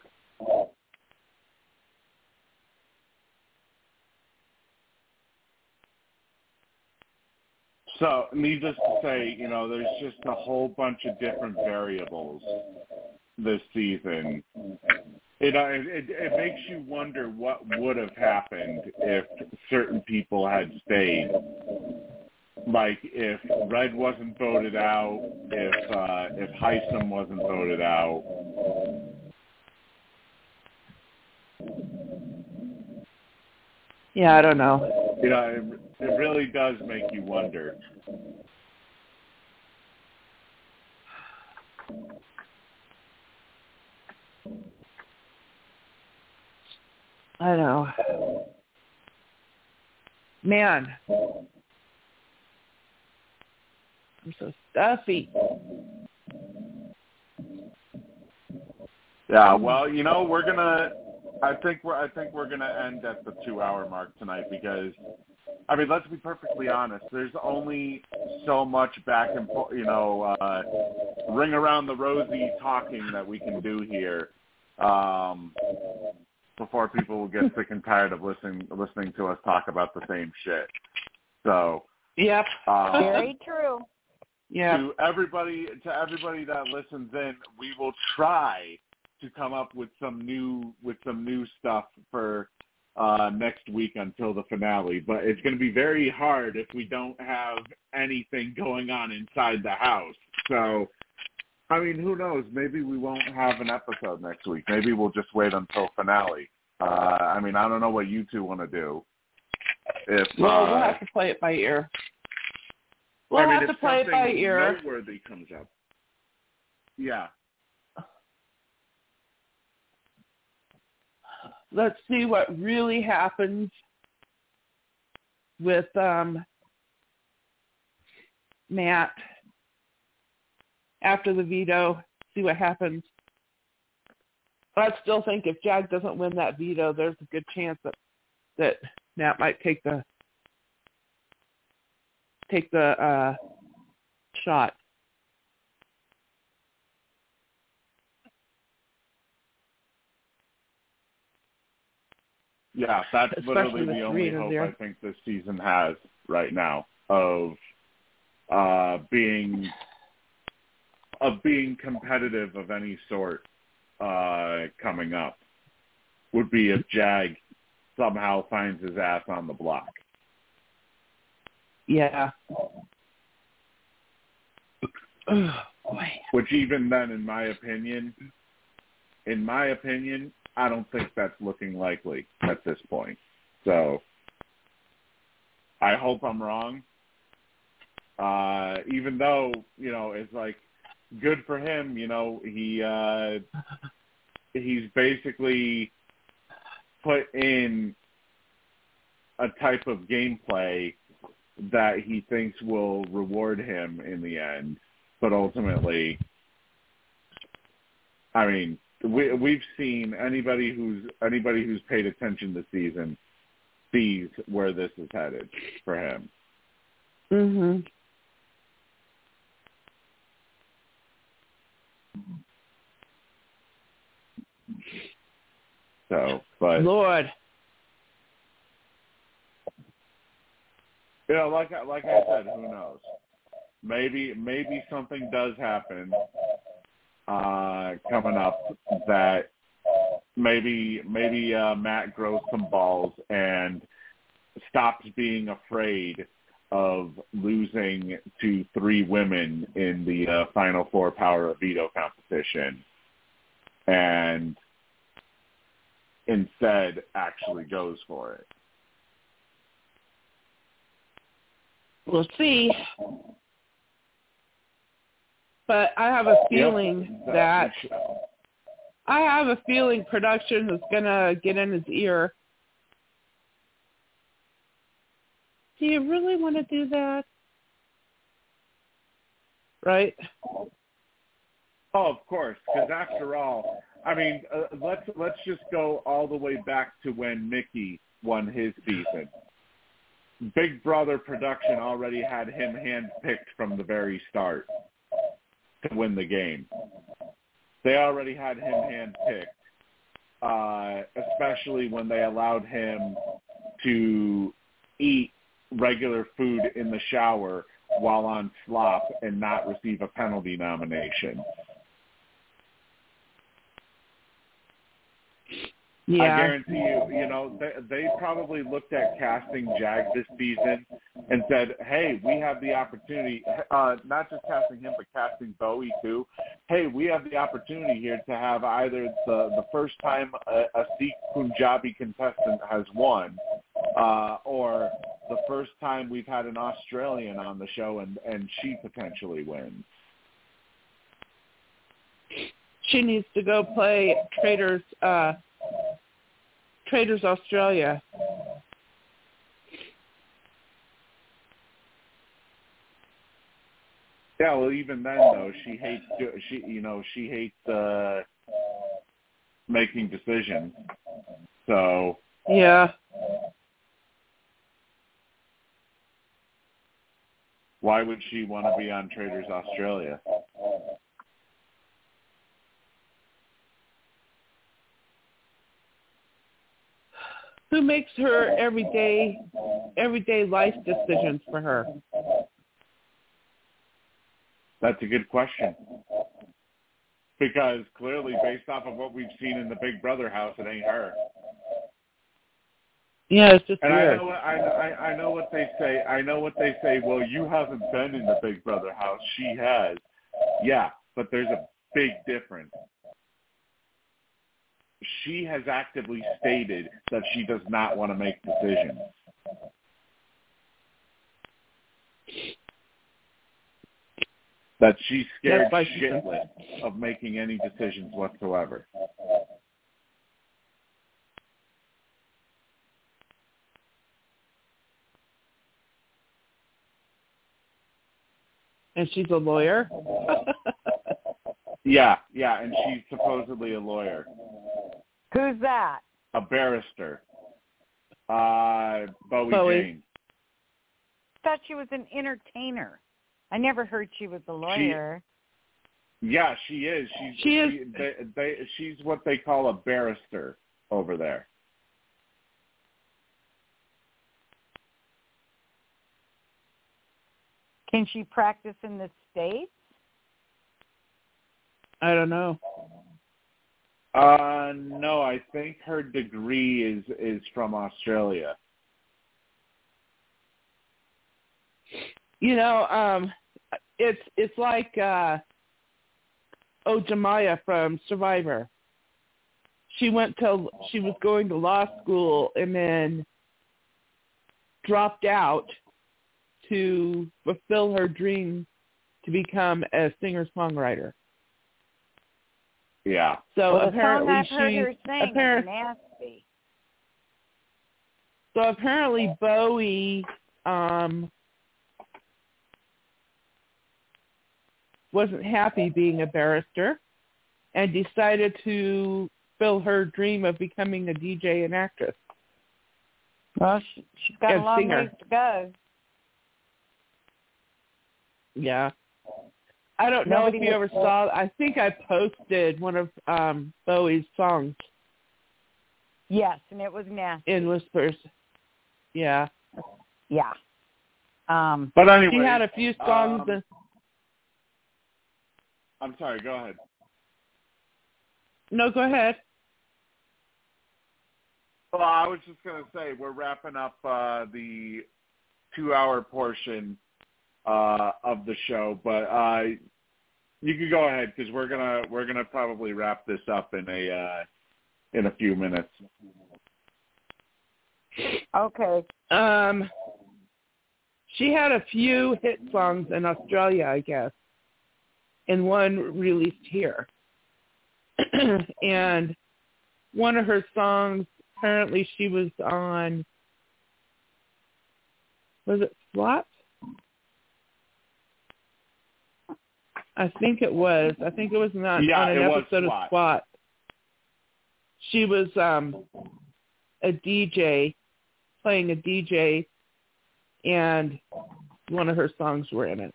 So, needless to say, you know, there's just a whole bunch of different variables this season. It, uh, it it makes you wonder what would have happened if certain people had stayed. Like if Red wasn't voted out, if uh, if Hisam wasn't voted out. Yeah, I don't know. You know, it, it really does make you wonder. I know. Man. I'm so stuffy. Yeah, well, you know, we're gonna. I think we're. I think we're gonna end at the two-hour mark tonight because, I mean, let's be perfectly honest. There's only so much back and forth, you know, uh, ring around the rosy talking that we can do here. Um, before people will get sick and tired of listening listening to us talk about the same shit. So Yep. uh, Very true. Yeah. to everybody to everybody that listens in, we will try to come up with some new with some new stuff for uh next week until the finale. But it's going to be very hard if we don't have anything going on inside the house. So I mean, who knows? Maybe we won't have an episode next week. Maybe we'll just wait until finale. Uh I mean, I don't know what you two want to do. If Well, we'll uh, have to play it by ear. We'll I mean, have to play it by ear. Noteworthy comes up. Yeah. Let's see what really happens with um Matt after the veto. See what happens. But I still think if Jag doesn't win that veto, there's a good chance that that Matt might take the take the uh shot. Yeah, that's Especially literally the only hope there. I think this season has right now of uh being of being competitive of any sort uh coming up would be if Jag somehow finds his ass on the block. Yeah. Oh. Which even then in my opinion in my opinion, I don't think that's looking likely at this point. So I hope I'm wrong. Uh even though, you know, it's like good for him, you know, he uh he's basically put in a type of gameplay that he thinks will reward him in the end. But ultimately I mean, we we've seen anybody who's anybody who's paid attention this season sees where this is headed for him. Mhm. So, but Lord. you know, like I like I said, who knows? Maybe maybe something does happen uh coming up that maybe maybe uh Matt grows some balls and stops being afraid of losing to three women in the uh, final four power of veto competition and instead actually goes for it. We'll see. But I have a feeling Yep, that. I have a feeling production is gonna get in his ear. Do you really want to do that? Right? Oh, of course, because after all, I mean, uh, let's let's just go all the way back to when Michie won his season. Big Brother production already had him handpicked from the very start to win the game. They already had him handpicked, uh, especially when they allowed him to eat regular food in the shower while on slop and not receive a penalty nomination. I guarantee you, you know, they, they probably looked at casting Jag this season and said, hey, we have the opportunity, uh, not just casting him, but casting Bowie too. Hey, we have the opportunity here to have either the, the first time a, a Sikh Punjabi contestant has won, uh, or the first time we've had an Australian on the show and, and she potentially wins. She needs to go play Traitors uh Traitors Australia. Yeah, well, even then though, she hates she you know she hates uh making decisions. So Yeah. why would she want to be on Traitors Australia? Who makes her everyday everyday life decisions for her? That's a good question. Because clearly, based off of what we've seen in the Big Brother house, it ain't her. Yeah, it's just And weird. I know, I, I, I know what they say. I know what they say. Well, you haven't been in the Big Brother house. She has. Yeah, but there's a big difference. She has actively stated that she does not want to make decisions. That she's scared That's why she said- shitless of making any decisions whatsoever. and she's a lawyer. Yeah, yeah, and she's supposedly a lawyer. Who's that? a barrister. Uh, Bowie, Bowie. Jane. thought she was an entertainer. I never heard she was a lawyer. Yeah, she is. She's She is- She, they, they, she's what they call a barrister over there. Can she practice in the states? I don't know. Uh, no, I think her degree is is from Australia. You know, um it's it's like uh oh Jemaya from Survivor. She went to she was going to law school and then dropped out to fulfill her dream to become a singer songwriter. Yeah. So well, the apparently song I've heard she her sing appar- is nasty. So apparently Bowie um wasn't happy being a barrister and decided to fill her dream of becoming a DJ and actress. Well, she, she's got And a long singer. ways to go. Yeah. I don't know Nobody if you ever was- saw I think I posted one of um Bowie's songs Yes, and it was nasty. in Whispers. Yeah. yeah. Um, But anyway, She had a few songs um, that I'm sorry. Go ahead. No, go ahead. Well, I was just gonna say we're wrapping up uh, the two-hour portion uh, of the show, but uh, you can go ahead because we're gonna we're gonna probably wrap this up in a uh, in a few minutes. okay. Um, she had a few hit songs in Australia, I guess, and one released here. and one of her songs, apparently she was on, was it SWAT? I think it was. I think it was not Yeah, on an episode SWAT. of SWAT. She was um a DJ playing a DJ and one of her songs were in it.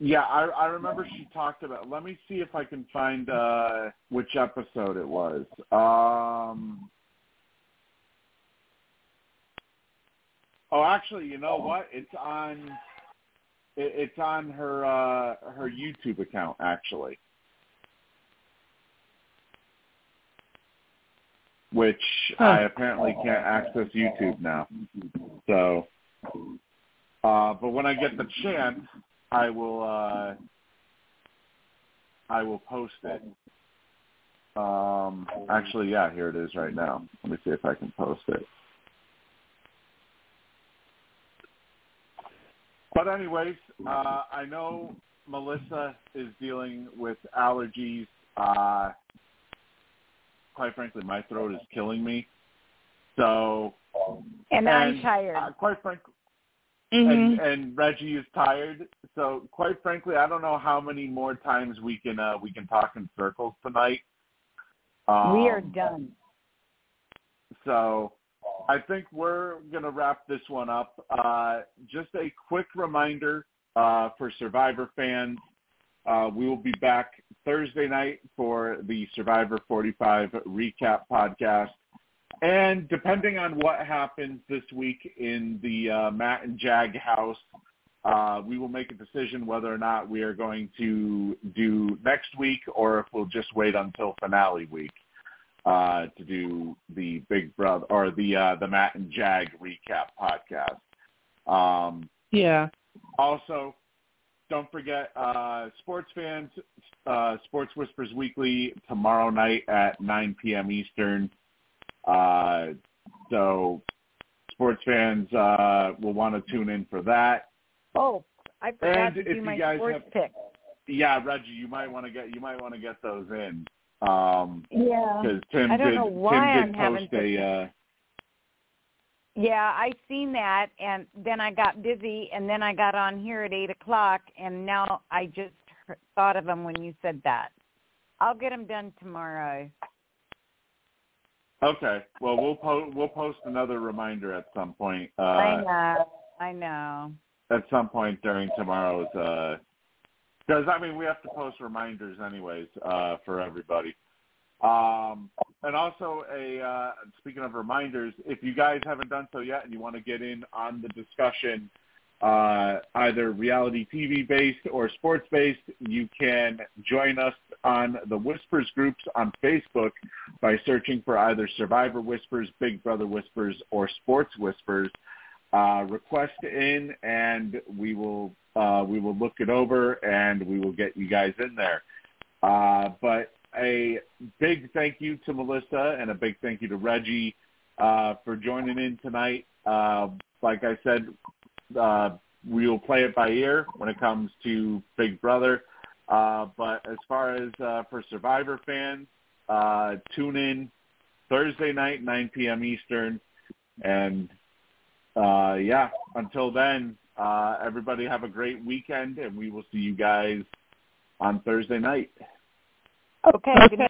Yeah, I, I remember she talked about. Let me see if I can find uh, which episode it was. Um, oh, actually, you know what? It's on. It, it's on her uh, her YouTube account. Actually, which I apparently can't access YouTube now. So, uh, but when I get the chance, I will uh I will post it. Um actually yeah, here it is right now. Let me see if I can post it. But anyways, uh I know Melissa is dealing with allergies. Uh quite frankly my throat is killing me. So And, I'm tired. Uh, quite frankly Mm-hmm. and and Reggie is tired. So quite frankly, I don't know how many more times we can uh we can talk in circles tonight. Um, we are done. So I think we're gonna wrap this one up. Uh, just a quick reminder uh, for Survivor fans. Uh, we will be back Thursday night for the Survivor 45 recap podcast. And depending on what happens this week in the uh, Matt and Jag house, uh, we will make a decision whether or not we are going to do next week or if we'll just wait until finale week uh, to do the Big Brother or the uh, the Matt and Jag recap podcast. Um, yeah. Also, don't forget, uh, sports fans, uh, Sports Whispers Weekly tomorrow night at 9 p.m. Eastern. Uh, so sports fans uh, will want to tune in for that. Oh, I forgot And to if do my guys sports have- pick. Yeah, Reggie, you might want to get you might want to get those in um, Yeah. because Tim I don't did know why Tim I'm did having post to- a. Uh, Yeah, I seen that, and then I got busy, and then I got on here at eight o'clock, and now I just thought of them when you said that. I'll get them done tomorrow. okay, well we'll po- we'll post another reminder at some point. Uh, I know, I know. at some point during tomorrow's uh because I mean we have to post reminders anyways uh for everybody. Um and also a uh speaking of reminders, if you guys haven't done so yet and you want to get in on the discussion uh either reality TV based or sports based, you can join us on the Whispers groups on Facebook by searching for either Survivor Whispers, Big Brother Whispers or Sports Whispers uh, request in, and we will uh, we will look it over, and we will get you guys in there. Uh, but a big thank you to Melissa, and a big thank you to Reggie uh, for joining in tonight. Uh, like I said, uh, we will play it by ear when it comes to Big Brother. Uh, but as far as uh, for Survivor fans, uh, tune in Thursday night, 9 p.m. Eastern, and uh, yeah, until then, uh, everybody have a great weekend, and we will see you guys on Thursday night. Okay, Okay.